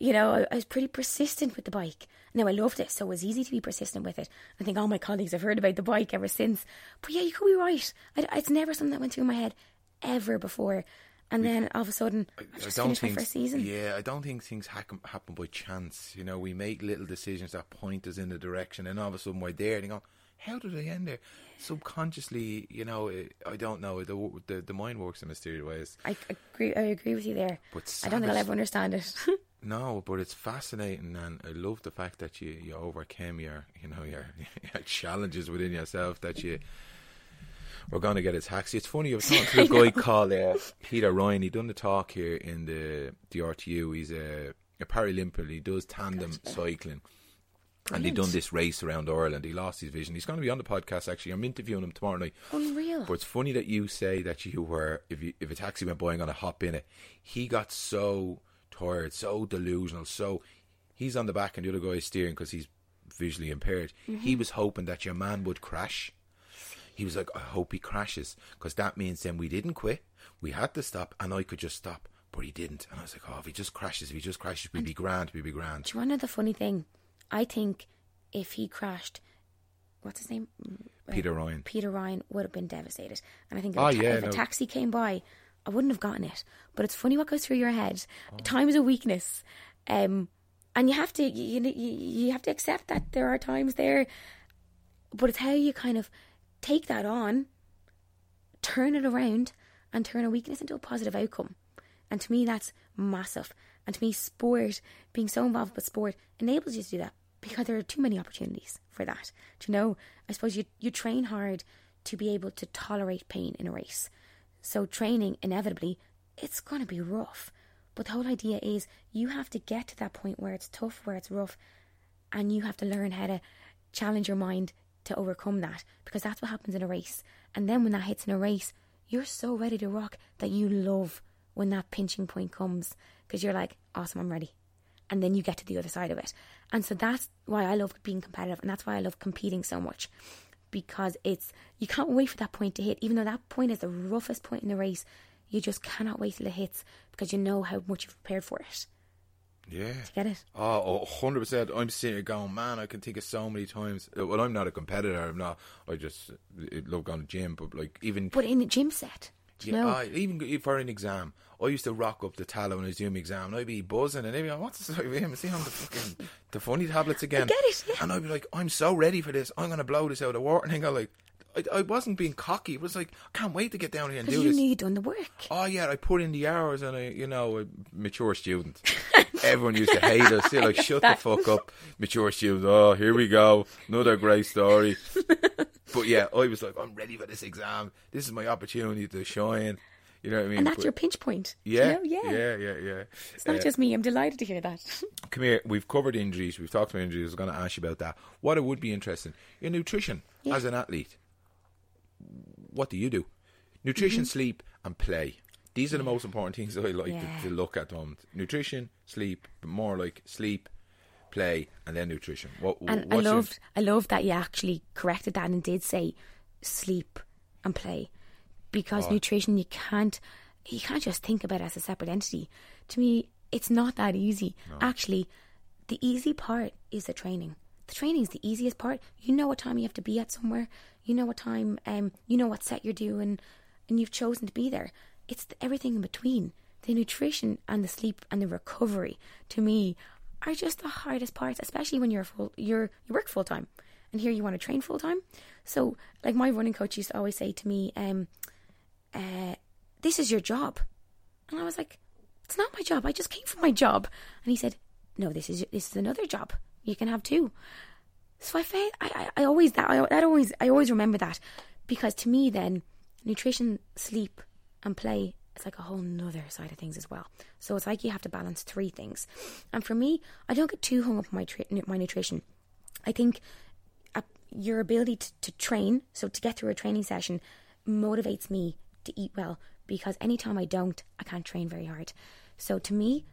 S2: you know, I, I was pretty persistent with the bike. Now I loved it, so it was easy to be persistent with it. I think all my colleagues have heard about the bike ever since. But yeah, you could be right. I, it's never something that went through my head ever before. And then all of a sudden, I,
S1: I
S2: just
S1: don't think
S2: first season.
S1: Yeah, I don't think things happen, happen by chance. You know, we make little decisions that point us in the direction, and all of a sudden we're there, and you go, "How did I end there?" Subconsciously, you know, it, I don't know. The, the the mind works in mysterious ways.
S2: I agree. I agree with you there.
S1: But
S2: I don't think I'll ever understand it.
S1: No, but it's fascinating, and I love the fact that you, you overcame your you know your, your challenges within yourself. That you we're going to get a taxi. It's funny. I was talking to a guy called uh, Peter Ryan. He done the talk here in the the RTU. He's a, a Paralympian. He does tandem cycling. And he done this race around Ireland. He lost his vision. He's going to be on the podcast. Actually, I'm interviewing him tomorrow night.
S2: Unreal.
S1: But it's funny that you say that you were, if you, if a taxi went by, I'm going to hop in it. He got so tired, so delusional, so he's on the back and the other guy is steering because he's visually impaired. He was hoping that your man would crash. He was like, I hope he crashes because that means then we didn't quit. We had to stop and I could just stop, but he didn't. And I was like, oh, if he just crashes, if he just crashes, we'd be grand, we'd be grand.
S2: Do you want to know the funny thing? I think if he crashed, what's his name? Uh,
S1: Peter Ryan.
S2: Peter Ryan would have been devastated. And I think if,
S1: Oh,
S2: a, ta-
S1: yeah,
S2: if
S1: no.
S2: a taxi came by, I wouldn't have gotten it. But it's funny what goes through your head.
S1: Oh.
S2: Time is a weakness, um, and you have to you, you you have to accept that there are times there. But it's how you kind of take that on, turn it around, and turn a weakness into a positive outcome. And to me, that's massive. And to me, sport, being so involved with sport, enables you to do that because there are too many opportunities for that. Do you know? I suppose you you train hard to be able to tolerate pain in a race. So training inevitably, it's going to be rough. But the whole idea is you have to get to that point where it's tough, where it's rough, and you have to learn how to challenge your mind to overcome that because that's what happens in a race. And then when that hits in a race, you're so ready to rock that you love when that pinching point comes because you're like, awesome, I'm ready. And then you get to the other side of it. And so that's why I love being competitive and that's why I love competing so much because it's, you can't wait for that point to hit. Even though that point is the roughest point in the race, you just cannot wait till it hits because you know how much you've prepared for it.
S1: Yeah.
S2: To Get it?
S1: Oh, 100%. I'm sitting here going, man, I can think of so many times. Uh, Well, I'm not a competitor. I'm not. I just uh, love going to gym. But, like, even.
S2: But in a gym set,
S1: yeah,
S2: know?
S1: I, even for an exam, I used to rock up the Tala when I Zoom exam, and I'd be buzzing, and they'd be like, "What's this with him? Is he on the fucking the funny tablets again?"
S2: get it, yeah.
S1: And I'd be like, "I'm so ready for this. I'm gonna blow this out of the water." And I go like, I, I wasn't being cocky. It was like, I can't wait to get down here and do
S2: you
S1: this.
S2: knew you'd done the work.
S1: Oh yeah, I put in the hours and I, you know, a mature student. Everyone used to hate us. They're like, shut the fuck up, mature student. Oh, here we go, another great story. but yeah, I was like, I'm ready for this exam. This is my opportunity to shine. You know what I mean?
S2: And that's
S1: But-
S2: your pinch point.
S1: Yeah,
S2: You know? Yeah.
S1: yeah, yeah, yeah.
S2: It's not
S1: Uh,
S2: just me. I'm delighted to hear that.
S1: come here. We've covered injuries. We've talked about injuries. I was going to ask you about that. What it would be interesting, your nutrition
S2: Yeah.
S1: as an athlete. What do you do? nutrition, sleep, and play. These are the most important things that I like to, to look at. Um, nutrition, sleep, but more like sleep, play, and then nutrition. What?
S2: And I
S1: what's your-
S2: loved, I loved that you actually corrected that and did say sleep and play, because
S1: Oh.
S2: nutrition you can't, you can't just think about it as a separate entity. To me, it's not that easy. Actually, the easy part is the training. The training is the easiest part. You know what time you have to be at somewhere. You know what time, um, you know what set you're doing, and you've chosen to be there. It's the, everything in between. The nutrition and the sleep and the recovery, to me, are just the hardest parts. Especially when you're full, you're you work full time, and here you want to train full time. So, like my running coach used to always say to me, um, uh, "This is your job," and I was like, "It's not my job. I just came from my job." And he said, "No, this is this is another job. You can have two. So I I, I, I always that I that always I always remember that because to me then nutrition, sleep, and play is like a whole nother side of things as well. So it's like you have to balance three things. And for me, I don't get too hung up on my tra- my nutrition. I think uh, your ability to, to train, so to get through a training session, motivates me to eat well because anytime I don't, I can't train very hard. So to me,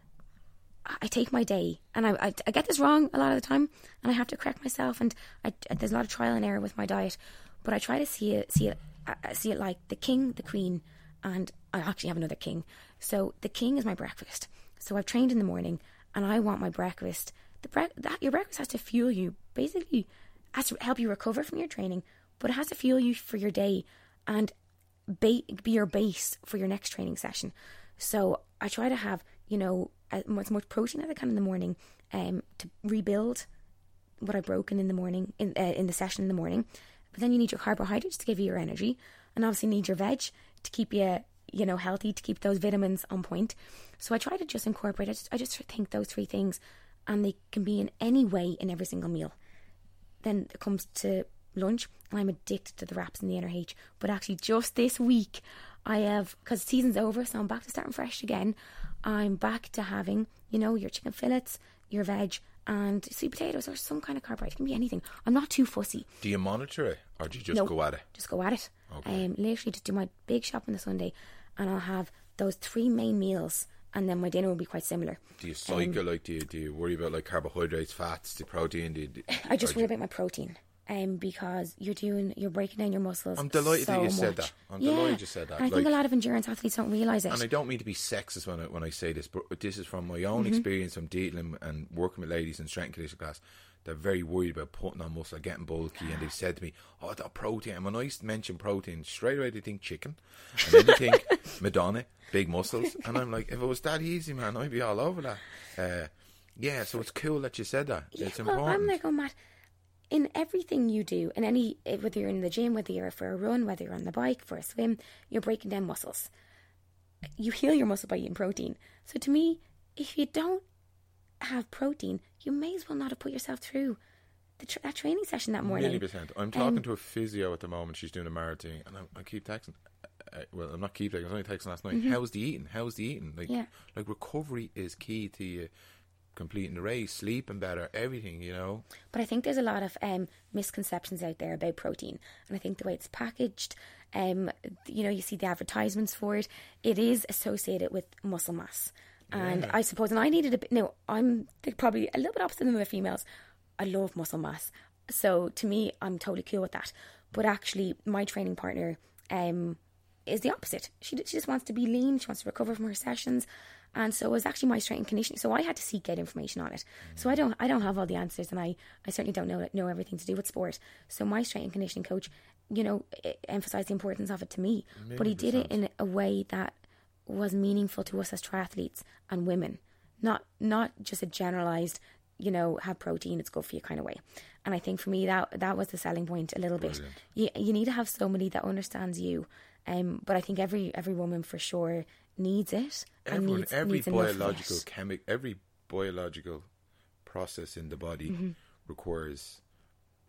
S2: I take my day, and I, I, I get this wrong a lot of the time, and I have to correct myself. And I, there's a lot of trial and error with my diet, but I try to see it, see it, uh, see it like the king, the queen, and I actually have another king. So the king is my breakfast. So I've trained in the morning, and I want my breakfast. The bre- that your breakfast has to fuel you, basically, has to help you recover from your training, but it has to fuel you for your day, and ba- be your base for your next training session. So I try to have, you know, as much, protein as I can in the morning um, to rebuild what I've broken in the morning, in, uh, in the session in the morning. But then you need your carbohydrates to give you your energy, and obviously need your veg to keep you, you know, healthy, to keep those vitamins on point. So I try to just incorporate, I just, I just think those three things, and they can be in any way in every single meal then it comes to lunch and I'm addicted to the wraps and the NRH. But actually, just this week, I have, because season's over, so I'm back to starting fresh again. I'm back to having, you know, your chicken fillets, your veg, and sweet potatoes or some kind of carbohydrate. It can be anything. I'm not too fussy.
S1: Do you monitor it, or do you just
S2: No.
S1: go at it?
S2: Just go at it.
S1: Okay.
S2: Um, literally, just do my big shop on the Sunday, and I'll have those three main meals, and then my dinner will be quite similar.
S1: Do you cycle? like, do you do you worry about like carbohydrates, fats, the protein? Do you, do,
S2: I just worry
S1: you-
S2: about my protein. Um, because you're doing, you're breaking down your muscles.
S1: I'm delighted that
S2: so
S1: you said that. I'm
S2: yeah.
S1: delighted you said that.
S2: And I think a lot of endurance athletes don't realize it.
S1: And I don't mean to be sexist when I, when I say this, but this is from my
S2: Mm-hmm.
S1: own experience from dealing and working with ladies in strength and conditioning class. They're very worried about putting on muscle, getting bulky, and they've said to me, "Oh, that protein." And when I mention protein, straight away they think chicken, and then they think Madonna, big muscles, and I'm like, if it was that easy, man, I'd be all over that. Uh, yeah, so it's cool that you said that. it's
S2: well,
S1: important.
S2: I'm there going, Matt. In everything you do, in any eh, whether you're in the gym, whether you're for a run, whether you're on the bike for a swim, you're breaking down muscles. You heal your muscle by eating protein. So to me, if you don't have protein, you may as well not have put yourself through the tra- that training session that morning.
S1: Million percent. I'm
S2: Um,
S1: talking to a physio at the moment. She's doing a marathon, and I, I keep texting. Uh, well, I'm not keep texting. I was only texting last night. How's the eating? How's the eating? Like,
S2: Mm-hmm. Yeah.
S1: like recovery is key to you completing the race, sleeping better, everything. You know.
S2: But I think there's a lot of um, misconceptions out there about protein, and I think the way it's packaged, um, you know, you see the advertisements for it. It is associated with muscle mass, and I suppose, and I needed a bit. No, I'm probably a little bit opposite than the females. I love muscle mass, so to me, I'm totally cool with that. But actually, my training partner, um, is the opposite. She she just wants to be lean. She wants to recover from her sessions, and so it was actually my strength and conditioning. So I had to seek out information on it. So I don't I don't have all the answers, and I, I certainly don't know know everything to do with sport. So my strength and conditioning coach, you know, emphasized the importance of it to me, but he did it in a way that was meaningful to us as triathletes and women, not not just a generalized. You know, have protein; it's good for you kind of way. And I think for me that that was the selling point a little bit. You you need to have somebody that understands you, um. But I think every every woman for sure needs it. and
S1: Everyone,
S2: needs,
S1: every
S2: needs
S1: biological
S2: it.
S1: chemic, every biological process in the body requires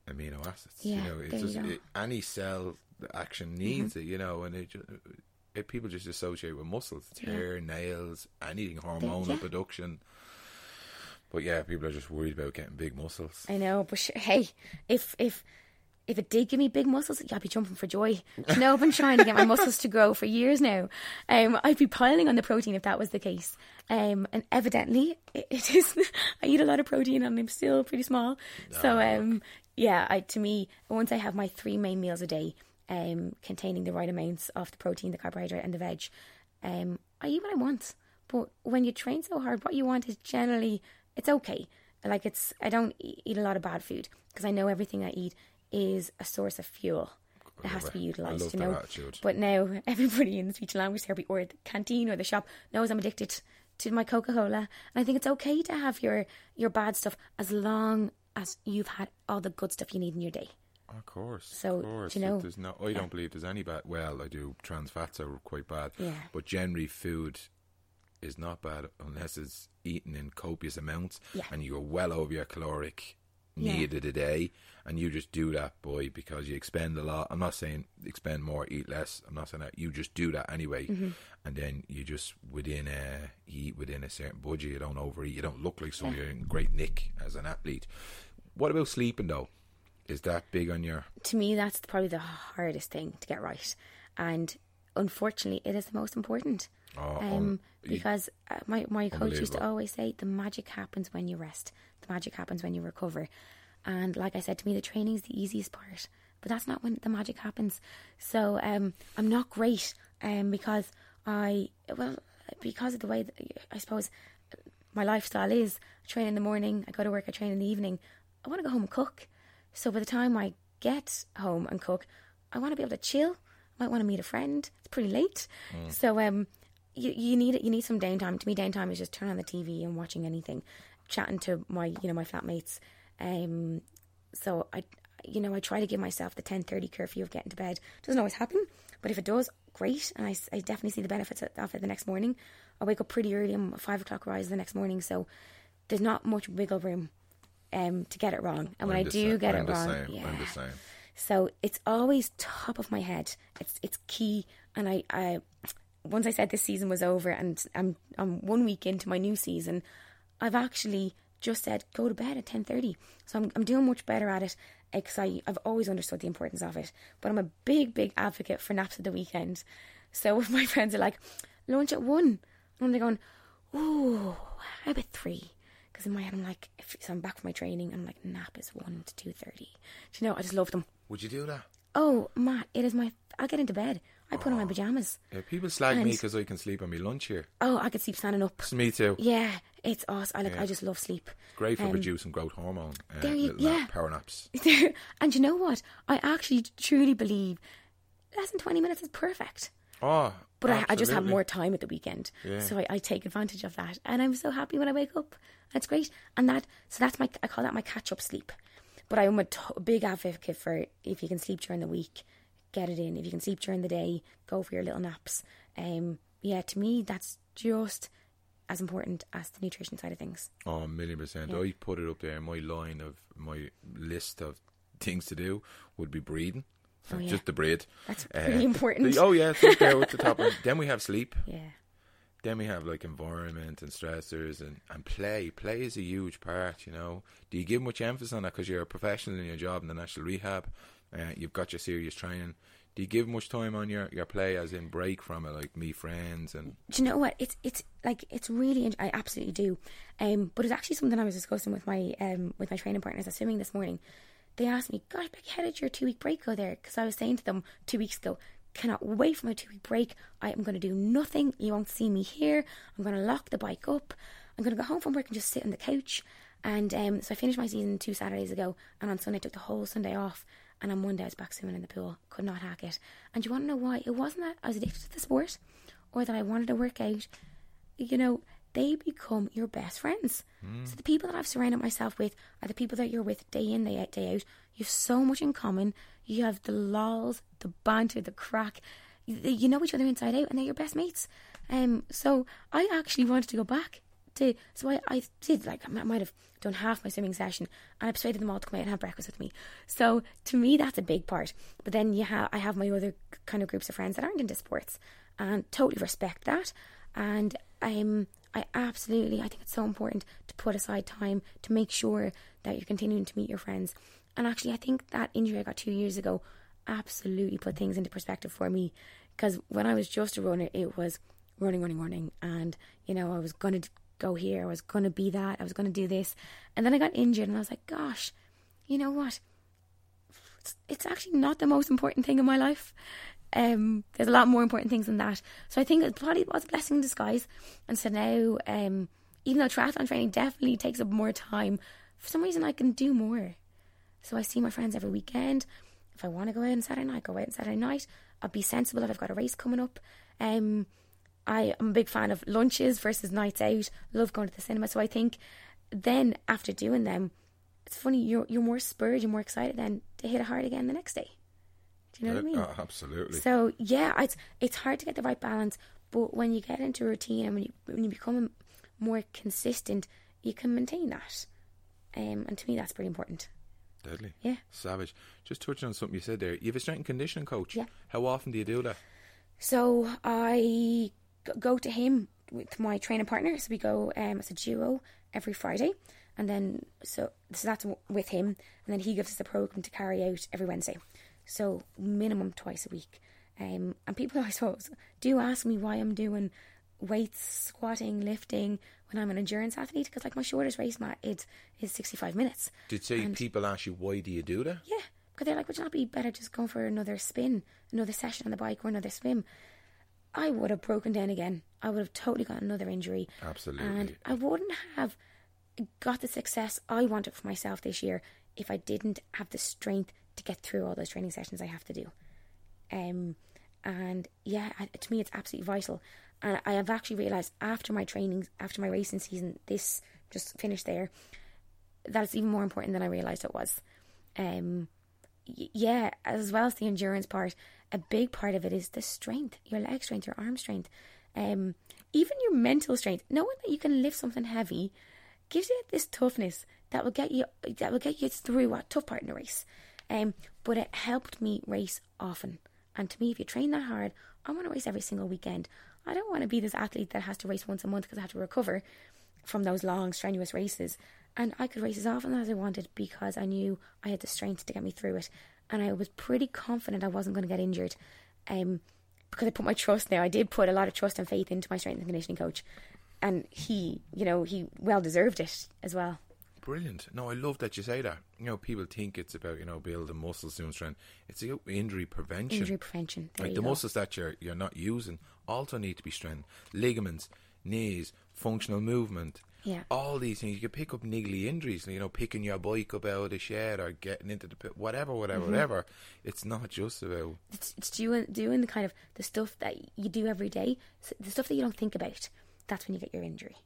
S1: amino acids.
S2: Mm-hmm. Yeah,
S1: you know, it's just.
S2: Mm-hmm.
S1: it, any cell action needs it. You know, and it, it people just associate with muscles, it's
S2: Yeah.
S1: hair, nails, anything hormonal
S2: yeah.
S1: production. But yeah, people are just worried about getting big muscles.
S2: I know, but sh- hey, if if if it did give me big muscles, I'd be jumping for joy. You know, I've been trying to get my muscles to grow for years now. Um, I'd be piling on the protein if that was the case. Um, and evidently, it, it is. I eat a lot of protein and I'm still pretty small. So, um, yeah, I, to me, once I have my three main meals a day, um, containing the right amounts of the protein, the carbohydrate, and the veg, um, I eat what I want. But when you train so hard, what you want is generally it's okay. Like it's I don't eat a lot of bad food because I know everything I eat is a source of fuel. It has to be utilised, you know.
S1: attitude.
S2: But now everybody in the speech and language therapy or the canteen or the shop knows I'm addicted to my Coca Cola, and I think it's okay to have your your bad stuff as long as you've had all the good stuff you need in your day.
S1: Of course.
S2: So,
S1: of course.
S2: you know-
S1: There's no, I don't believe there's any bad. Well, I do. Trans fats are quite bad.
S2: Yeah.
S1: But generally, food is not bad unless it's eaten in copious amounts
S2: Yeah.
S1: and you're well over your caloric
S2: Yeah.
S1: need of the day. And you just do that, boy, because you expend a lot. I'm not saying expend more, eat less. I'm not saying that. You just do that anyway.
S2: Mm-hmm.
S1: And then you just, within a, you eat within a certain budget. You don't overeat. You don't look like someone you're in great nick as an athlete. What about sleeping, though? Is that big on your.
S2: to me, that's probably the hardest thing to get right. And unfortunately, it is the most important.
S1: Oh,
S2: um, because uh, my, my coach used to always say, the magic happens when you rest, the magic happens when you recover. And like I said to me, the training is the easiest part, but that's not when the magic happens. So um, I'm not great um, because I, well, because of the way that I suppose my lifestyle is I train in the morning, I go to work, I train in the evening. I want to go home and cook. So by the time I get home and cook, I want to be able to chill. I might want to meet a friend. It's pretty late. So um you, you need it you need some downtime. To me downtime is just turn on the TV and watching anything, chatting to my you know my flatmates. Um so I you know I try to give myself the 10:30 curfew of getting to bed. Doesn't always happen, but if it does, great. And I, I definitely see the benefits of of it the next morning. I wake up pretty early. I'm a five o'clock rise the next morning, so there's not much wiggle room um, to get it wrong. And when
S1: I'm
S2: I do
S1: sa-
S2: get
S1: I'm
S2: it wrong,
S1: same.
S2: yeah.
S1: I'm the same.
S2: So it's always top of my head. It's it's key. And I, I once I said this season was over and I'm I'm one week into my new season, I've actually just said go to bed at ten thirty. So I'm I'm doing much better at it because I've always understood the importance of it. But I'm a big big advocate for naps at the weekend. So if my friends are like lunch at one, and they're going, oh, how about three? Because in my head I'm like, if so I'm back from my training, and I'm like nap is one to two thirty. Do you know? I just love them.
S1: Would you do that?
S2: Oh, Matt, it is my. I'll get into bed. I put on my pajamas.
S1: Yeah, people slag me because I can sleep on my lunch here.
S2: Oh, I could sleep standing up.
S1: It's me too.
S2: Yeah, it's awesome. I like.
S1: Yeah.
S2: I just love sleep.
S1: Great for
S2: Um,
S1: reducing growth hormone. Uh,
S2: there you-
S1: nap-
S2: yeah.
S1: power naps.
S2: and you know what? I actually truly believe less than twenty minutes is perfect.
S1: Oh,
S2: But I, I just have more time at the weekend,
S1: Yeah.
S2: so I, I take advantage of that, and I'm so happy when I wake up. That's great, and that so that's my I call that my catch up sleep. But I'm a t- big advocate for if you can sleep during the week, get it in. If you can sleep during the day, go for your little naps. Um, yeah, to me that's just as important as the nutrition side of things.
S1: Oh, a million percent. I put it up there. My line of my list of things to do would be breathing.
S2: Oh, yeah.
S1: Just the breathe.
S2: That's
S1: Uh,
S2: pretty important.
S1: the- oh yeah, it's there with the top. one. then we have sleep.
S2: Yeah,
S1: Then we have like environment and stressors and, and play. Play is a huge part, you know. Do you give much emphasis on that because you're a professional in your job in the national rehab? Uh, you've got your serious training. Do you give much time on your, your play, as in break from it, like me friends and
S2: do you know what? It's it's like it's really. I absolutely do. Um, but it's actually something I was discussing with my um with my training partners at swimming this morning. They asked me, "Gosh, Becky, how did your two week break go there?" Because I was saying to them two weeks ago, "Cannot wait for my two week break. I am going to do nothing. You won't see me here. I'm going to lock the bike up. I'm going to go home from work and just sit on the couch." And um, so I finished my season two Saturdays ago, and on Sunday I took the whole Sunday off. And on Monday I was back swimming in the pool. Could not hack it. And you want to know why? It wasn't that I was addicted to the sport, or that I wanted to work out you know, they become your best friends. So the people that I've surrounded myself with are the people that you're with day in, day out, day out. You have so much in common. You have the lols, the banter, the crack. You, know each other inside out, and they're your best mates. Um, so I actually wanted to go back to. So I, I did like I might have done half my swimming session, and I persuaded them all to come out and have breakfast with me. So to me, that's a big part. But then you have I have my other kind of groups of friends that aren't into sports, and totally respect that. And um, I absolutely, I think it's so important to put aside time to make sure that you're continuing to meet your friends. And actually, I think that injury I got two years ago absolutely put things into perspective for me. Because when I was just a runner, it was running, running, running. And, you know, I was going to go here, I was going to be that, I was going to do this. And then I got injured, and I was like, gosh, you know what? It's, it's actually not the most important thing in my life. Um, there's a lot more important things than that. So I think it probably was a blessing in disguise. And so now, um, even though triathlon training definitely takes up more time, for some reason I can do more. So I see my friends every weekend. If I want to go out on Saturday night, go out on Saturday night. I'll be sensible if I've got a race coming up. Um, I am a big fan of lunches versus nights out. Love going to the cinema. So I think then after doing them, it's funny you're you're more spurred, you're more excited then to hit it hard again the next day. Do you know what I mean?
S1: Oh, absolutely.
S2: So yeah, it's it's hard to get the right balance, but when you get into routine and when you when you become more consistent, you can maintain that. Um, and to me, that's pretty important.
S1: Deadly.
S2: Yeah.
S1: Savage. Just touching on something you said there. You have a strength and conditioning coach.
S2: Yeah.
S1: How often do you do that?
S2: So I go to him with my training partner. So we go um, as a duo every Friday, and then so so that's with him, and then he gives us a program to carry out every Wednesday. So minimum twice a week. Um, and people, I suppose, do ask me why I'm doing weights, squatting, lifting when I'm an endurance athlete because like my shortest race mat is is 65 minutes.
S1: Did say
S2: And-
S1: people ask you why do you do that?
S2: Yeah, because they're like, would you not be better just going for another spin, another session on the bike, or another swim? I would have broken down again. I would have totally got another injury.
S1: Absolutely.
S2: And I wouldn't have got the success I wanted for myself this year if I didn't have the strength to get through all those training sessions I have to do. Um, and yeah, to me, it's absolutely vital. And I have actually realised after my training, after my racing season, this just finished there, that it's even more important than I realised it was. Um, yeah, as well as the endurance part, a big part of it is the strength, your leg strength, your arm strength, um, even your mental strength. Knowing that you can lift something heavy gives you this toughness that will get you that will get you through a tough part in the race. Um, but it helped me race often. And to me, if you train that hard, I want to race every single weekend. I don't want to be this athlete that has to race once a month because I have to recover from those long, strenuous races. And I could race as often as I wanted because I knew I had the strength to get me through it. And I was pretty confident I wasn't going to get injured. Um, because I put my trust there. I did put a lot of trust and faith into my strength and conditioning coach. And he, you know, he well deserved it as well.
S1: Brilliant. No, I love that you say that. You know, people think it's about, you know, building muscles, doing strength. It's about injury prevention.
S2: Injury prevention. There
S1: like the
S2: go.
S1: muscles that you're you're not using also need to be strengthened. Ligaments, knees, functional movement.
S2: Yeah.
S1: All these things you can pick up niggly injuries. You know, picking your bike up out of the shed or getting into the pit, whatever, whatever,
S2: Mm-hmm.
S1: whatever. It's not just about
S2: it's, it's doing doing the kind of the stuff that you do every day, the stuff that you don't think about. That's when you get your injury.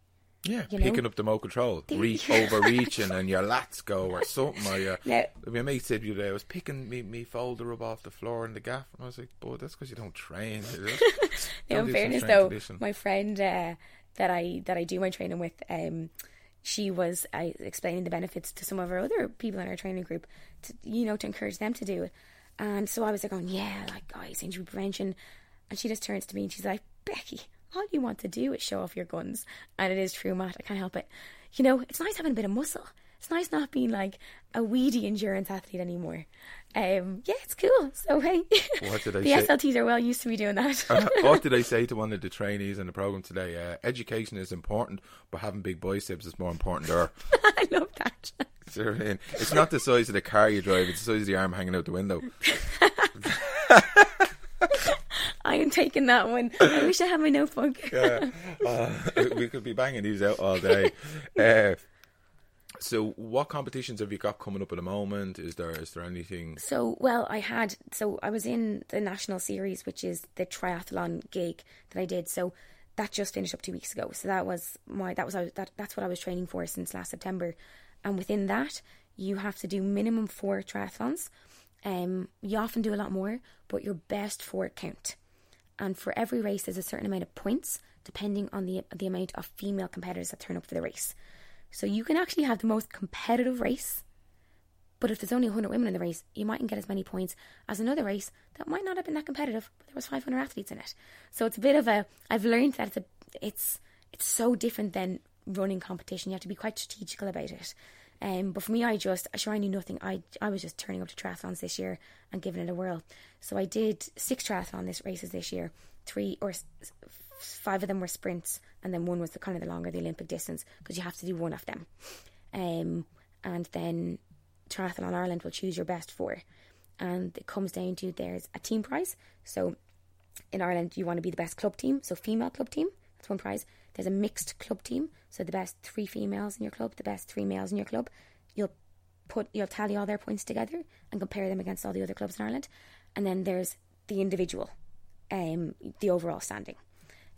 S1: Yeah
S2: You know?
S1: picking up the remote control,
S2: There
S1: reach overreaching, and your lats go or something. Or your
S2: Now-
S1: my mate said the other day, I was picking me, me folder up off the floor in the gaff, and I was like, "Boy, that's because you don't train." is it?"
S2: Now, in fairness, though,
S1: conditioning.
S2: my friend uh, that I that I do my training with, um, she was uh, explaining the benefits to some of our other people in our training group, to, you know, to encourage them to do it. And so I was like, going, yeah, like guys, injury prevention. And she just turns to me and she's like, Becky, all you want to do is show off your guns, and it is true, Matt. I can't help it. You know, it's nice having a bit of muscle. It's nice not being like a weedy endurance athlete anymore. Um, yeah, it's cool. So hey,
S1: What did I
S2: the
S1: say?
S2: SLTs are well used to me doing that.
S1: Uh, what did I say to one of the trainees in the program today? Uh, education is important, but having big biceps is more important. There,
S2: I love that.
S1: See what I mean? it's not the size of the car you drive; it's the size of the arm hanging out the window.
S2: I am taking that one. I wish I had my notebook.
S1: Yeah. Uh, we could be banging these out all day. Uh, so, what competitions have you got coming up at the moment? Is there is there anything?
S2: So, well, I had, so I was in the national series, which is the triathlon gig that I did. So that just finished up two weeks ago. So that was my, that was, that, that's what I was training for since last September. And within that, you have to do minimum four triathlons. Um, you often do a lot more, but your best four count. And for every race, there's a certain amount of points depending on the the amount of female competitors that turn up for the race. So you can actually have the most competitive race, but if there's only 100 women in the race, you mightn't get as many points as another race that might not have been that competitive, but there was 500 athletes in it. So it's a bit of a. I've learned that it's a, it's it's so different than running competition. You have to be quite strategical about it. Um, but for me, I just, sure, I knew nothing. I, I was just turning up to triathlons this year and giving it a whirl. So I did six triathlon this races this year. Three or five of them were sprints, and then one was the kind of the longer, the Olympic distance, because you have to do one of them. Um, and then Triathlon Ireland will choose your best four, and it comes down to there's a team prize. So in Ireland, you want to be the best club team, so female club team. That's one prize. There's a mixed club team, so the best three females in your club, the best three males in your club. You'll put you'll tally all their points together and compare them against all the other clubs in Ireland, and then there's the individual, um, the overall standing.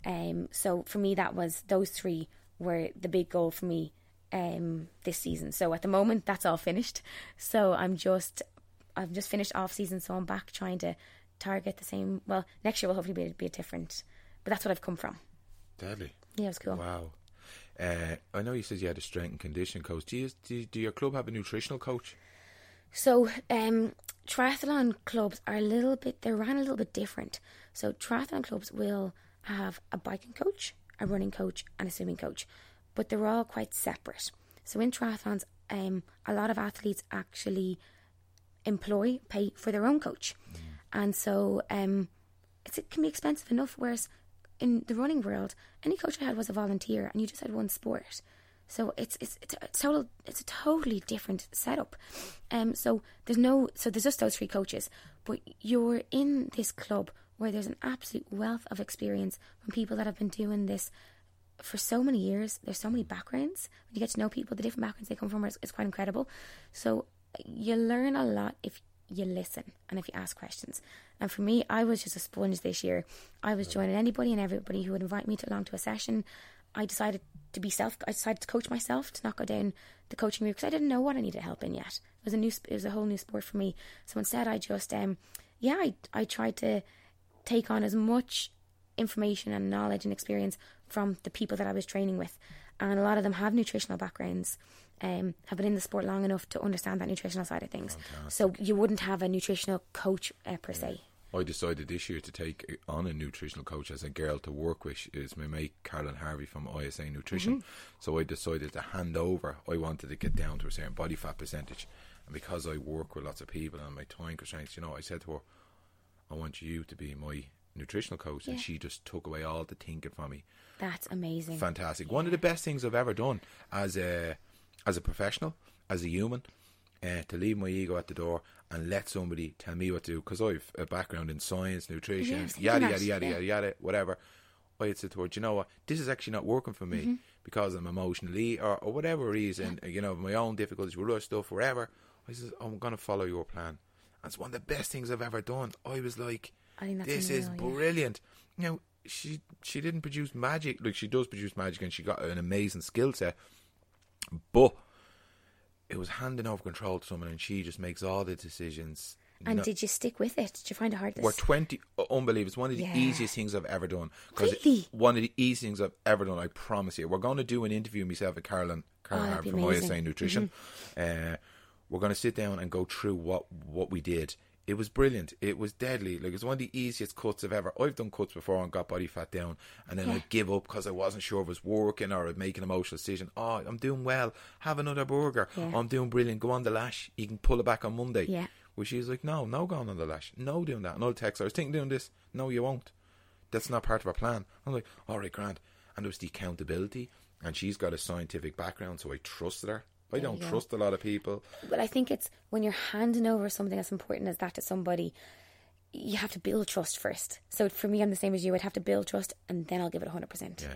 S2: Um, so for me, that was those three were the big goal for me um, this season. So at the moment, that's all finished. So I'm just I've just finished off season, so I'm back trying to target the same. Well, next year will hopefully be, be different, but that's what I've come from.
S1: Deadly.
S2: Yeah, it's cool.
S1: Wow. Uh, I know you said you had a strength and conditioning coach. Do you, do, do your club have a nutritional coach?
S2: So, um, triathlon clubs are a little bit, they're ran a little bit different. So, triathlon clubs will have a biking coach, a running coach, and a swimming coach, but they're all quite separate. So, in triathlons, um, a lot of athletes actually employ, pay for their own coach. And so, um, it's, it can be expensive enough, whereas in the running world, any coach I had was a volunteer, and you just had one sport. So it's it's it's a total it's a totally different setup. Um, so there's no so there's just those three coaches, but you're in this club where there's an absolute wealth of experience from people that have been doing this for so many years. There's so many backgrounds. When you get to know people, the different backgrounds they come from is quite incredible. So you learn a lot if you listen and if you ask questions. And for me, I was just a sponge this year. I was joining anybody and everybody who would invite me to along to a session. I decided to be self. I decided to coach myself to not go down the coaching route because I didn't know what I needed help in yet. It was a new. It was a whole new sport for me. So instead, I just um, yeah, I I tried to take on as much information and knowledge and experience from the people that I was training with, and a lot of them have nutritional backgrounds. Um, have been in the sport long enough to understand that nutritional side of things. So you wouldn't have a nutritional coach uh, per se.
S1: I decided this year to take on a nutritional coach as a girl to work with is my mate Carolyn Harvey from ISA Nutrition. So I decided to hand over. I wanted to get down to a certain body fat percentage, and because I work with lots of people and my time constraints, you know, I said to her, "I want you to be my nutritional coach," and she just took away all the thinking from me.
S2: That's amazing.
S1: Fantastic. One of the best things I've ever done as a as a professional, as a human, uh, to leave my ego at the door and let somebody tell me what to do because I've a background in science, nutrition,
S2: Yes,
S1: yada yada yada yada yada, whatever. I had said to her, "Do you know what? This is actually not working for me
S2: Mm-hmm.
S1: because I'm emotionally or, or whatever reason, you know, my own difficulties with other stuff, whatever. I said, I'm going to follow your plan. And it's one of the best things I've ever done. I was like,
S2: I that's
S1: this is
S2: unreal, yeah.
S1: brilliant. You know, she she didn't produce magic like she does produce magic, and she got an amazing skill set. But it was handing over control to someone, and she just makes all the decisions.
S2: And
S1: know.
S2: did you stick with it? Did you find it hard to
S1: We're 20, uh, unbelievable. It's one of the
S2: Yeah.
S1: easiest things I've ever done.
S2: Really?
S1: one of the easiest things I've ever done, I promise you. We're going to do an interview myself with Carolyn, Carolyn
S2: Oh, that'd
S1: Hart
S2: be
S1: from.
S2: Mm-hmm.
S1: Nutrition. Uh, we're going to sit down and go through what, what we did. It was brilliant. It was deadly. Like it's one of the easiest cuts I've ever. I've done cuts before and got body fat down, and then
S2: Yeah.
S1: I give up because I wasn't sure if it was working or I'd make an emotional decision. Oh, I'm doing well. Have another burger.
S2: Yeah.
S1: Oh, I'm doing brilliant. Go on the lash. You can pull it back on Monday.
S2: Yeah.
S1: Where she's like, no, no going on the lash. No doing that. And I'll text her, I was thinking doing this. No, you won't. That's not part of our plan. I'm like, all right, Grant. And it was the accountability. And she's got a scientific background, so I trusted her. I don't trust a lot of people.
S2: But I think it's when you're handing over something as important as that to somebody, you have to build trust first. So for me, I'm the same as you. I'd have to build trust, and then I'll give it 100%.
S1: Yeah.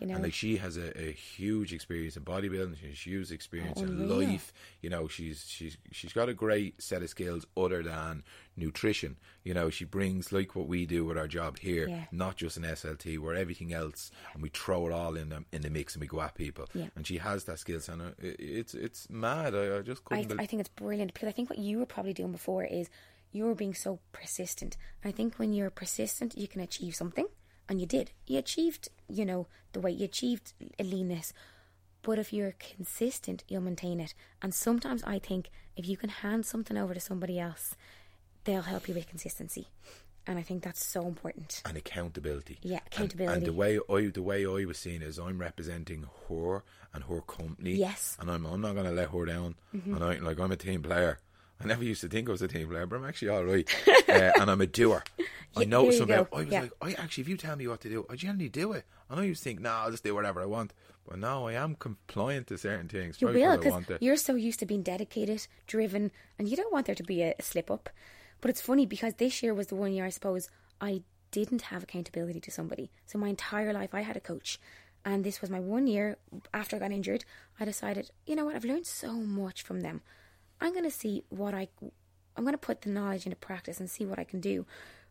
S2: You know?
S1: And like she has a, a huge experience in bodybuilding, she has huge experience
S2: Oh,
S1: in life. You know, she's she's she's got a great set of skills other than nutrition. You know, she brings like what we do with our job here,
S2: Yeah.
S1: not just an SLT, where everything else and we throw it all in the, in the mix and we go at people.
S2: Yeah.
S1: And she has that skill set. it- It's it's mad. I, I just
S2: I,
S1: couldn't. bel-
S2: I think it's brilliant because I think what you were probably doing before is you were being so persistent. I think when you're persistent, you can achieve something, and you did. You achieved, you know, the weight. You achieved a leanness. But if you're consistent, you'll maintain it. And sometimes I think if you can hand something over to somebody else, they'll help you with consistency. And I think that's so important.
S1: and accountability.
S2: Yeah, accountability.
S1: And, the way I the way I was seeing is I'm representing her and her company.
S2: Yes. Mm-hmm.
S1: And I'm I'm not gonna let her down. And I like I'm a team player. I never used to think I was a team player, but I'm actually all right. uh, and I'm a doer. I know
S2: there you
S1: something.
S2: go.
S1: I was
S2: Yeah.
S1: like, I actually, if you tell me what to do, I generally do it. I know you think, nah, I'll just do whatever I want. But no, I am compliant to certain things.
S2: You will because you're so used to being dedicated, driven, and you don't want there to be a, a slip up. But it's funny because this year was the one year I suppose I didn't have accountability to somebody. So my entire life I had a coach, and this was my one year after I got injured. I decided, you know what, I've learned so much from them. I'm going to see what I, I'm going to put the knowledge into practice and see what I can do.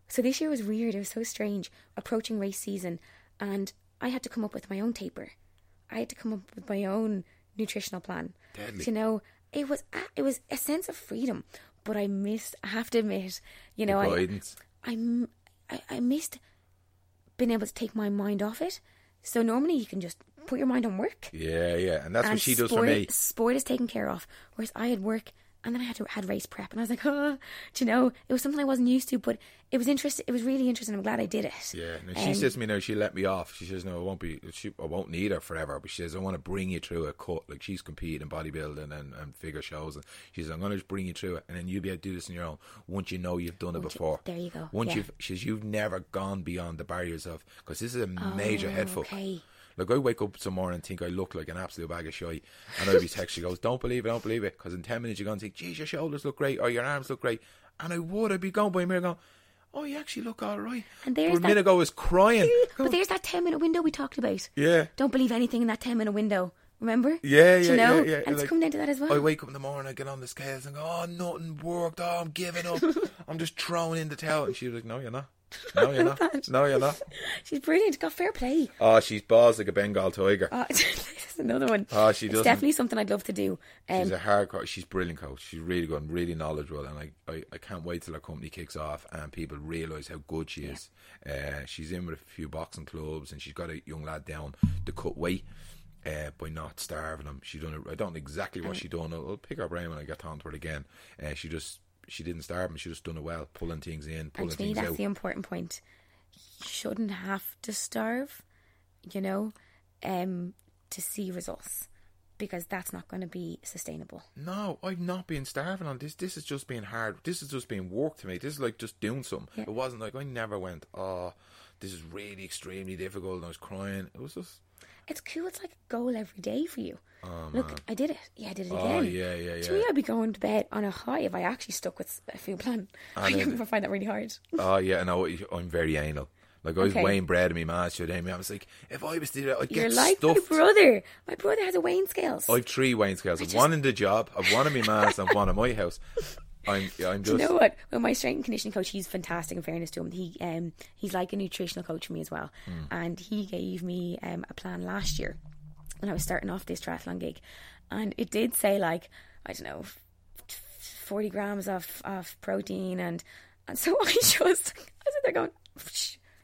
S2: So this year was weird. It was so strange approaching race season, and I had to come up with my own taper. I had to come up with my own nutritional plan.
S1: Deadly.
S2: You know, it was a- it was a sense of freedom, but I missed. I have to admit, you know, I,
S1: Guidance.
S2: I m- I I missed being able to take my mind off it. So normally you can just put your mind on work.
S1: Yeah, yeah. And that's
S2: and
S1: what she does
S2: sport,
S1: for me.
S2: Sport is taken care of, whereas I had work. And then I had to had race prep, and I was like, "Oh, do you know?" It was something I wasn't used to, but it was interesting. It was really interesting. I'm glad I did it.
S1: Yeah, no, she
S2: Um,
S1: says to me now she let me off. She says no, I won't be. She, I won't need her forever. But she says I want to bring you through a cut. Like she's competing in bodybuilding and, and figure shows, and she says I'm going to just bring you through it, and then you'll be able to do this on your own once you know you've done it
S2: Once you-
S1: before.
S2: there you go,
S1: Once
S2: yeah.
S1: you've, she says you've never gone beyond the barriers of because this is a major head fuck.
S2: Oh, okay.
S1: Like I wake up some morning and think I look like an absolute bag of shite, and I'll be text. She goes, "Don't believe it, don't believe it," because in ten minutes you're going to think, "Geez, your shoulders look great or your arms look great," and I would. I'd be going by a mirror going. Oh, you actually look all right.
S2: And there's
S1: but a
S2: that-
S1: minute ago I was crying.
S2: But there's that 10 minute window we talked about.
S1: Yeah.
S2: Don't believe anything in that 10 minute window. Remember?
S1: Yeah, yeah,
S2: you know?
S1: yeah, yeah.
S2: And it's
S1: Like,
S2: come down to that as well.
S1: I wake up in the morning, I get on the scales and go, oh, nothing worked. Oh, I'm giving up. I'm just throwing in the towel. And she was like, no, you're not. No, you're not. No, you're not.
S2: She's brilliant. Got fair play.
S1: Oh, she's balls like a Bengal tiger.
S2: Uh, this is another one.
S1: Oh, she doesn't.
S2: definitely something I'd love to do. Um,
S1: She's a hard coach. She's brilliant coach. She's really good and really knowledgeable. And I, I, I can't wait till her company kicks off and people realise how good she is. Uh, she's in with a few boxing clubs and she's got a young lad down to cut weight. Uh, by not starving him, she done. it- I don't know exactly what she done. I'll, I'll pick her brain when I get on to it again. Uh, she just she didn't starve him. She just done it well, pulling things in, pulling and
S2: to me,
S1: things
S2: that's
S1: out.
S2: the important point. You shouldn't have to starve, you know, um, to see results because that's not going to be sustainable.
S1: No, I've not been starving on this. This is just being hard. This is just being work to me. This is like just doing something.
S2: Yeah.
S1: It wasn't like I never went, oh, this is really extremely difficult and I was crying. It was just,
S2: It's cool. It's like a goal every day for you.
S1: oh,
S2: Look,
S1: man.
S2: I did it. Yeah, I did it
S1: Oh,
S2: again.
S1: yeah, yeah,
S2: To
S1: yeah.
S2: me, I'd be going to bed on a high if I actually stuck with a food plan. I
S1: then-
S2: find that really hard.
S1: Oh, yeah, no, I'm very anal. Like I was
S2: Okay.
S1: weighing bread in my ma's day. I was like, if I was to do that, I'd
S2: You're
S1: get
S2: like
S1: stuffed.
S2: my brother. My brother has a weighing scales.
S1: I've three weighing scales. I've one in the job, I've one in my ma's, and one in my house. I'm, yeah, I'm just.
S2: you know what? Well, my strength and conditioning coach, he's fantastic. In fairness to him, he um he's like a nutritional coach for me as well,
S1: Hmm.
S2: and he gave me um a plan last year when I was starting off this triathlon gig, and it did say like I don't know, forty grams of of protein, and and so I just I was there going.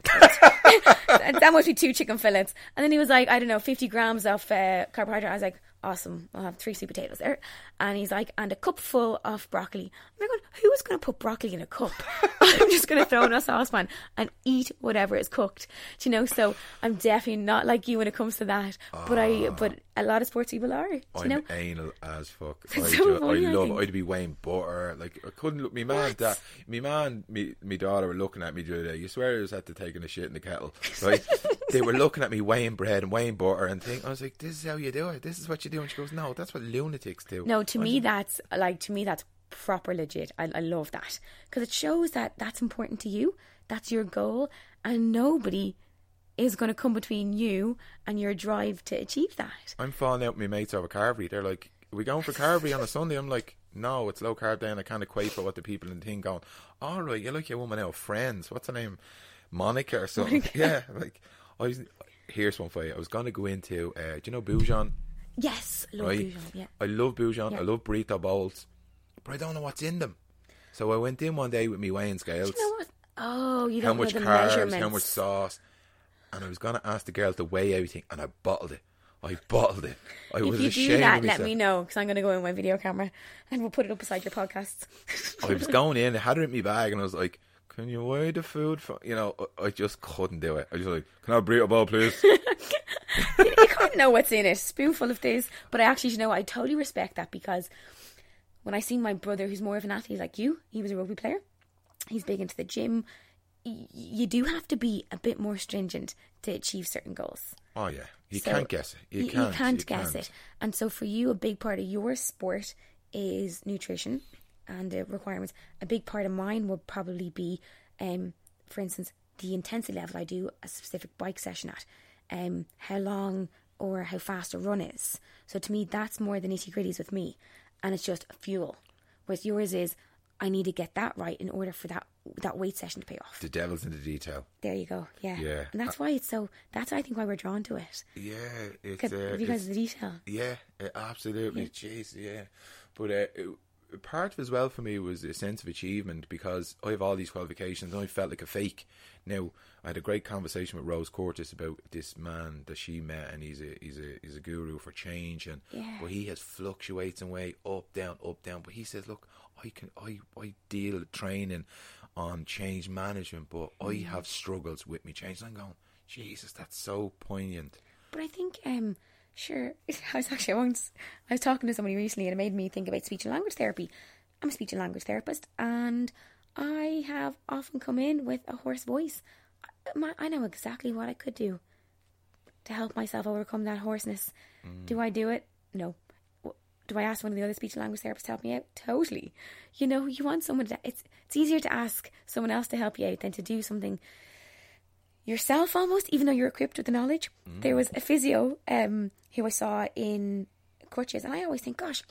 S2: that that must be two chicken fillets. And then he was like, I don't know, 50 grams of uh, carbohydrate. I was like, awesome, I'll have three sweet potatoes there. And he's like, and a cup full of broccoli. I'm like, who is going to put broccoli in a cup? I'm just going to throw in a saucepan and eat whatever is cooked. Do you know? So I'm definitely not like you when it comes to that. But I, ah. but a lot of sports people are. Do you
S1: I'm
S2: know?
S1: anal as fuck. I,
S2: so
S1: I
S2: funny, I
S1: love.
S2: think.
S1: I'd be weighing butter. Like I couldn't look. Me man, that me man, me me daughter were looking at me the other day. You swear I was at the taking a shit in the kettle, right? they were looking at me weighing bread and weighing butter and think I was like, "This is how you do it. This is what you do." And she goes, "No, that's what lunatics do."
S2: No, to me that's like to me that's proper legit. I, I love that because it shows that that's important to you. That's your goal, and nobody is going to come between you and your drive to achieve that.
S1: I'm falling out with my mates over carvery. They're like, "Are we going for carvery on a Sunday?" I'm like, "No, it's low carb day." And I can't equate for what the people in the thing going. All right, you're like your woman now, friends. What's her name? Monica or something. Yeah, like I was. Here's one for you. I was going to go into. Uh, do you know Boojum?
S2: Yes, love
S1: right?
S2: Bouillon, Yeah,
S1: I love Boojum.
S2: Yeah.
S1: I love burrito bowls, but I don't know what's in them. So I went in one day with me weighing scales.
S2: you know? Oh, you
S1: how
S2: don't
S1: much
S2: know the
S1: carbs, how much sauce, and I was gonna ask the girl to weigh everything, and I bottled it. I bottled it. I
S2: if
S1: was
S2: you
S1: ashamed
S2: do that, let me know because I'm going to go in my video camera and we'll put it up beside your podcast.
S1: I was going in, I had it in my bag, and I was like, "Can you weigh the food?" For you know, I- I just couldn't do it. I was like, "Can I have a burrito bowl, please?"
S2: you can't know what's in it. Spoonful of this. But I actually, you know, I totally respect that because when I see my brother, who's more of an athlete like you, he was a rugby player. He's big into the gym. Y- you do have to be a bit more stringent to achieve certain goals.
S1: oh yeah, you
S2: So
S1: can't guess it. You,
S2: you,
S1: can't.
S2: you can't
S1: you
S2: guess
S1: can't.
S2: it. And so for you, a big part of your sport is nutrition and the requirements. A big part of mine would probably be, um, for instance, the intensity level I do a specific bike session at, um, how long or how fast a run is. So to me, that's more the nitty gritties with me, and it's just fuel. Whereas yours is, I need to get that right in order for that that weight session to pay off.
S1: The devil's in the detail.
S2: There you go. Yeah.
S1: Yeah.
S2: And that's why it's so. That's I think why we're drawn to it
S1: Yeah, it's uh,
S2: because
S1: it's-
S2: of the detail.
S1: Yeah, absolutely. Jeez, yeah. But uh, part of as well for me was a sense of achievement because I have all these qualifications and I felt like a fake. Now I had a great conversation with Rose Curtis about this man that she met, and he's a he's a he's a guru for change, and
S2: Yeah.
S1: but he has fluctuates in way up down up down. But he says, look, I can I I deal with training on change management, but I
S2: Mm.
S1: have struggles with me change. And I'm going, Jesus, that's so poignant.
S2: But I think, um, sure, I was actually once I was talking to somebody recently, and it made me think about speech and language therapy. I'm a speech and language therapist, and I have often come in with a hoarse voice. I, my, I know exactly what I could do to help myself overcome that hoarseness. Mm. Do I do it? No. Do I ask one of the other speech and language therapists to help me out? Totally. You know, you want someone to. It's it's easier to ask someone else to help you out than to do something yourself almost, even though you're equipped with the knowledge. There was a physio um, who I saw in crutches, and I always think, gosh,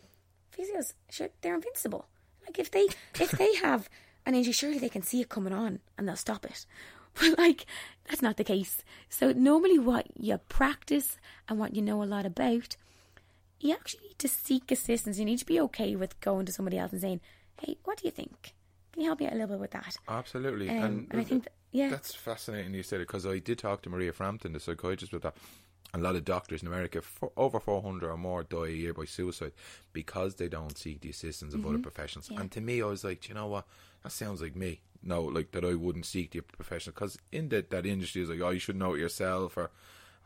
S2: physios, sure, they're invincible. Like if they if they have an injury, surely they can see it coming on and they'll stop it. But like that's not the case. So normally, what you practice and what you know a lot about, you actually need to seek assistance. You need to be okay with going to somebody else and saying, "Hey, what do you think? Can you help me out a little bit with that?"
S1: Absolutely,
S2: Um, and I think that- yeah.
S1: that's fascinating. You said it because I did talk to Maria Frampton, the psychiatrist, with that. A lot of doctors in America, for, over four hundred or more, die a year by suicide because they don't seek the assistance of
S2: Mm-hmm.
S1: other professionals. And to me, I was like, "Do you know what? That sounds like me. No, like that I wouldn't seek the professional because in that that industry is like, oh, you should know it yourself. Or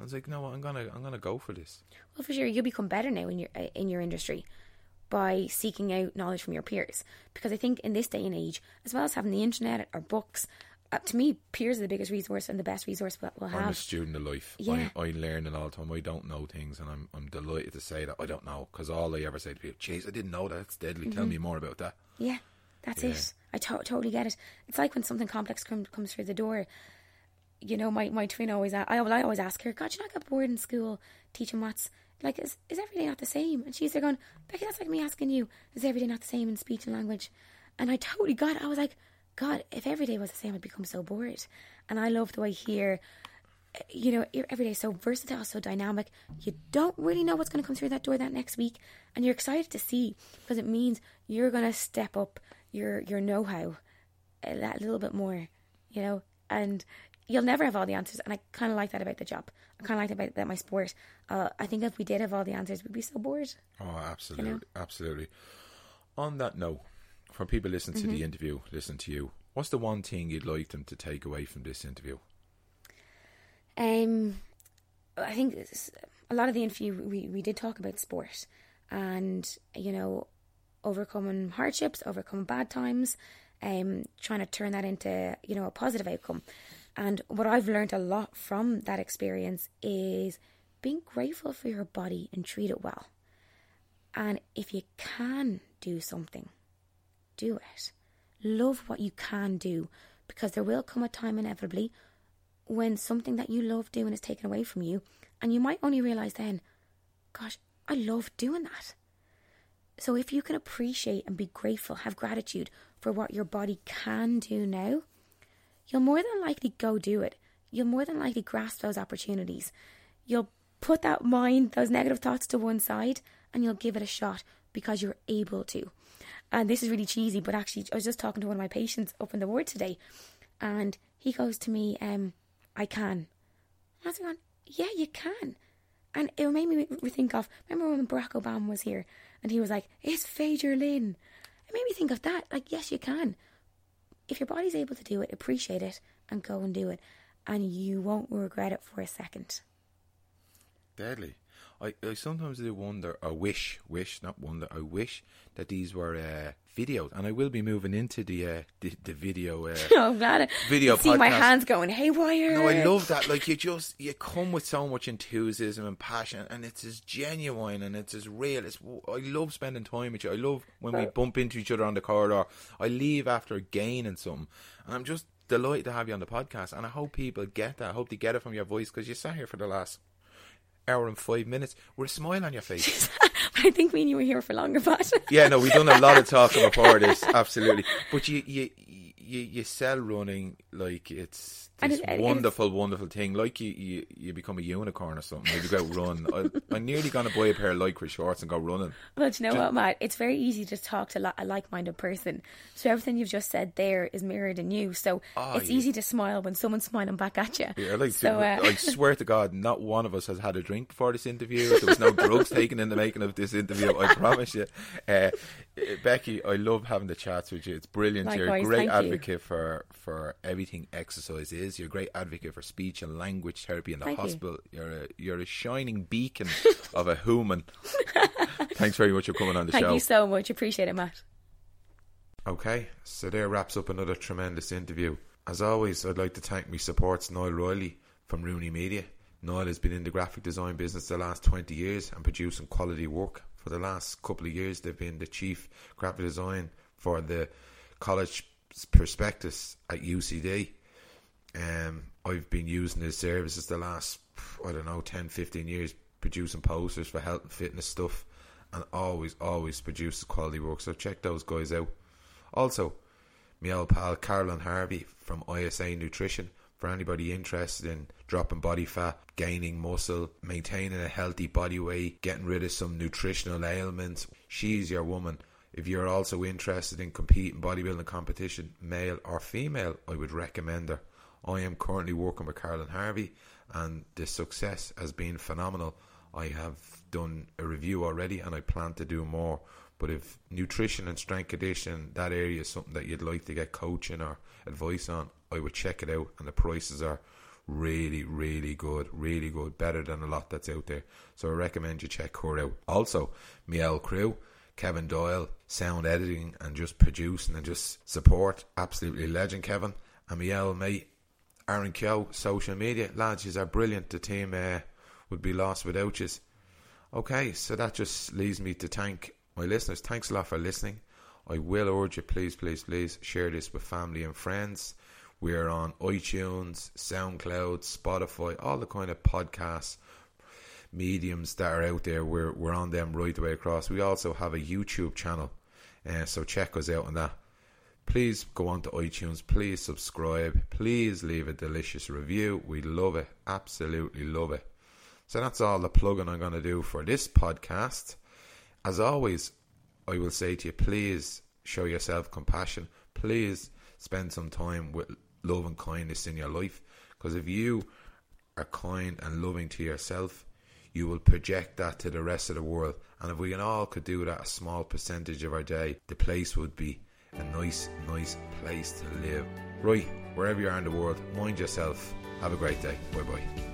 S1: I was like, no, I'm gonna I'm gonna go for this.
S2: Well, for sure, you'll become better now in your uh, in your industry by seeking out knowledge from your peers. Because I think in this day and age, as well as having the internet or books, uh, to me, peers are the biggest resource and the best resource we'll, we'll
S1: I'm a student of life.
S2: Yeah.
S1: I, I learn all the time. I don't know things, and I'm I'm delighted to say that I don't know because all I ever say to people, "Jeez, I didn't know that. It's deadly. Tell
S2: Mm-hmm.
S1: me more about that."
S2: Yeah, that's
S1: Yeah.
S2: it. I to- totally get it. It's like when something complex com- comes through the door. You know, my, my twin always, I, well, I always ask her, God, you not get bored in school teaching maths? Like, is, is every day not the same? And she's there going, Becky, that's like me asking you, is every day not the same in speech and language? And I totally got it. I was like, God, if every day was the same, I'd become so bored. And I love the way here, you know, every day is so versatile, so dynamic. You don't really know what's going to come through that door that next week, and you're excited to see because it means you're going to step up your your know how a that little bit more, you know, and you'll never have all the answers. And I kind of like that about the job. I kind of like that about, about my sport. Uh, I think if we did have all the answers, we'd be so bored.
S1: Oh, absolutely, absolutely. On that note, for people listening to
S2: Mm-hmm.
S1: the interview, listen to you. What's the one thing you'd like them to take away from this interview?
S2: Um, I think a lot of the interview we, we did talk about sport and you know overcoming hardships, overcoming bad times, um, trying to turn that into you know a positive outcome. And what I've learned a lot from that experience is being grateful for your body and treat it well. And if you can do something, do it. Love what you can do because there will come a time inevitably when something that you love doing is taken away from you, and you might only realize then, gosh, I love doing that. So if you can appreciate and be grateful, have gratitude for what your body can do now, you'll more than likely go do it. You'll more than likely grasp those opportunities. You'll put that mind, those negative thoughts to one side, and you'll give it a shot because you're able to. And this is really cheesy, but actually, I was just talking to one of my patients up in the ward today, and he goes to me, um, I can. And I was going, Yeah, you can. And it made me think of remember when Barack Obama was here and he was like, "It's féidir linn." It made me think of that. Like, yes, you can. If your body's able to do it, appreciate it and go and do it, and you won't regret it for a second.
S1: Deadly. I, I sometimes do wonder, I wish, wish, not wonder, I wish that these were uh, videos, and I will be moving into the uh, the, the video. Uh,
S2: oh, I'm glad.
S1: Video
S2: see my hands going haywire.
S1: No, I love that. Like you just you come with so much enthusiasm and passion, and it's as genuine and it's as real. It's I love spending time with you. I love when we bump into each other on the corridor. I leave after gaining something, and I'm just delighted to have you on the podcast. And I hope people get that. I hope they get it from your voice because you sat here for the last hour and five minutes with a smile on your face.
S2: I think me and you were here for longer, but
S1: yeah, no, we've done a lot of talking before this, absolutely. But you, you, you, you sell running like it's this it, wonderful, wonderful thing. Like you, you, you become a unicorn or something. You go out run. I, am nearly going to buy a pair of lycra shorts and go running.
S2: Well, you know just, what, Matt? It's very easy to talk to a like-minded person. So everything you've just said there is mirrored in you. So oh, it's yeah. easy to smile when someone's smiling back at you.
S1: Yeah, like, so, uh, I swear to God, not one of us has had a drink before this interview. There was no drugs taken in the making of this interview. I promise you. Uh, Becky, I love having the chats with you. It's brilliant.
S2: Likewise,
S1: You're a great advocate
S2: you.
S1: for for everything exercise is. You're a great advocate advocate for speech and language therapy in the
S2: Thank
S1: hospital. You. are a you're a shining beacon of a human. Thanks very much for coming on the
S2: Thank
S1: show.
S2: Thank you so much. Appreciate it, Matt.
S1: Okay, so there wraps up another tremendous interview. As always, I'd like to thank my supports Niall Riley from Rooney Media. Niall has been in the graphic design business the last 20 years and producing quality work. For the last couple of years, they've been the chief graphic design for the college prospectus at UCD. Um, I've been using his services the last, I don't know, 10, 15 years, producing posters for health and fitness stuff, and always, always produces quality work. So check those guys out. Also, my old pal Carolyn Harvey from ISA Nutrition. For anybody interested in dropping body fat, gaining muscle, maintaining a healthy body weight, getting rid of some nutritional ailments, she's your woman. If you're also interested in competing bodybuilding competition, male or female, I would recommend her. I am currently working with Carolyn Harvey, and the success has been phenomenal. I have done a review already, and I plan to do more. But if nutrition and strength conditioning, that area is something that you'd like to get coaching or advice on, I would check it out. And the prices are really, really good, really good, better than a lot that's out there. So I recommend you check her out. Also, Miel Crew, Kevin Doyle, sound editing and just producing and just support. Absolutely legend, Kevin. And Miel, mate, Aaron Keogh, social media. Lads, you are brilliant. The team uh, would be lost without you. Okay, so that just leaves me to thank my listeners. Thanks a lot for listening. I will urge you, please, please, please share this with family and friends. We're on iTunes, SoundCloud, Spotify, all the kind of podcasts mediums that are out there. We're we're on them right the way across. We also have a YouTube channel, uh, so check us out on that please go on to iTunes. Please subscribe. Please leave a delicious review. We love it. Absolutely love it. So that's all the plugging I'm going to do for this podcast. As always, I will say to you, please show yourself compassion. Please spend some time with love and kindness in your life. Because if you are kind and loving to yourself, you will project that to the rest of the world. And if we can all could do that a small percentage of our day, the place would be a nice, nice place to live. Right, wherever you are in the world, mind yourself. Have a great day. Bye bye.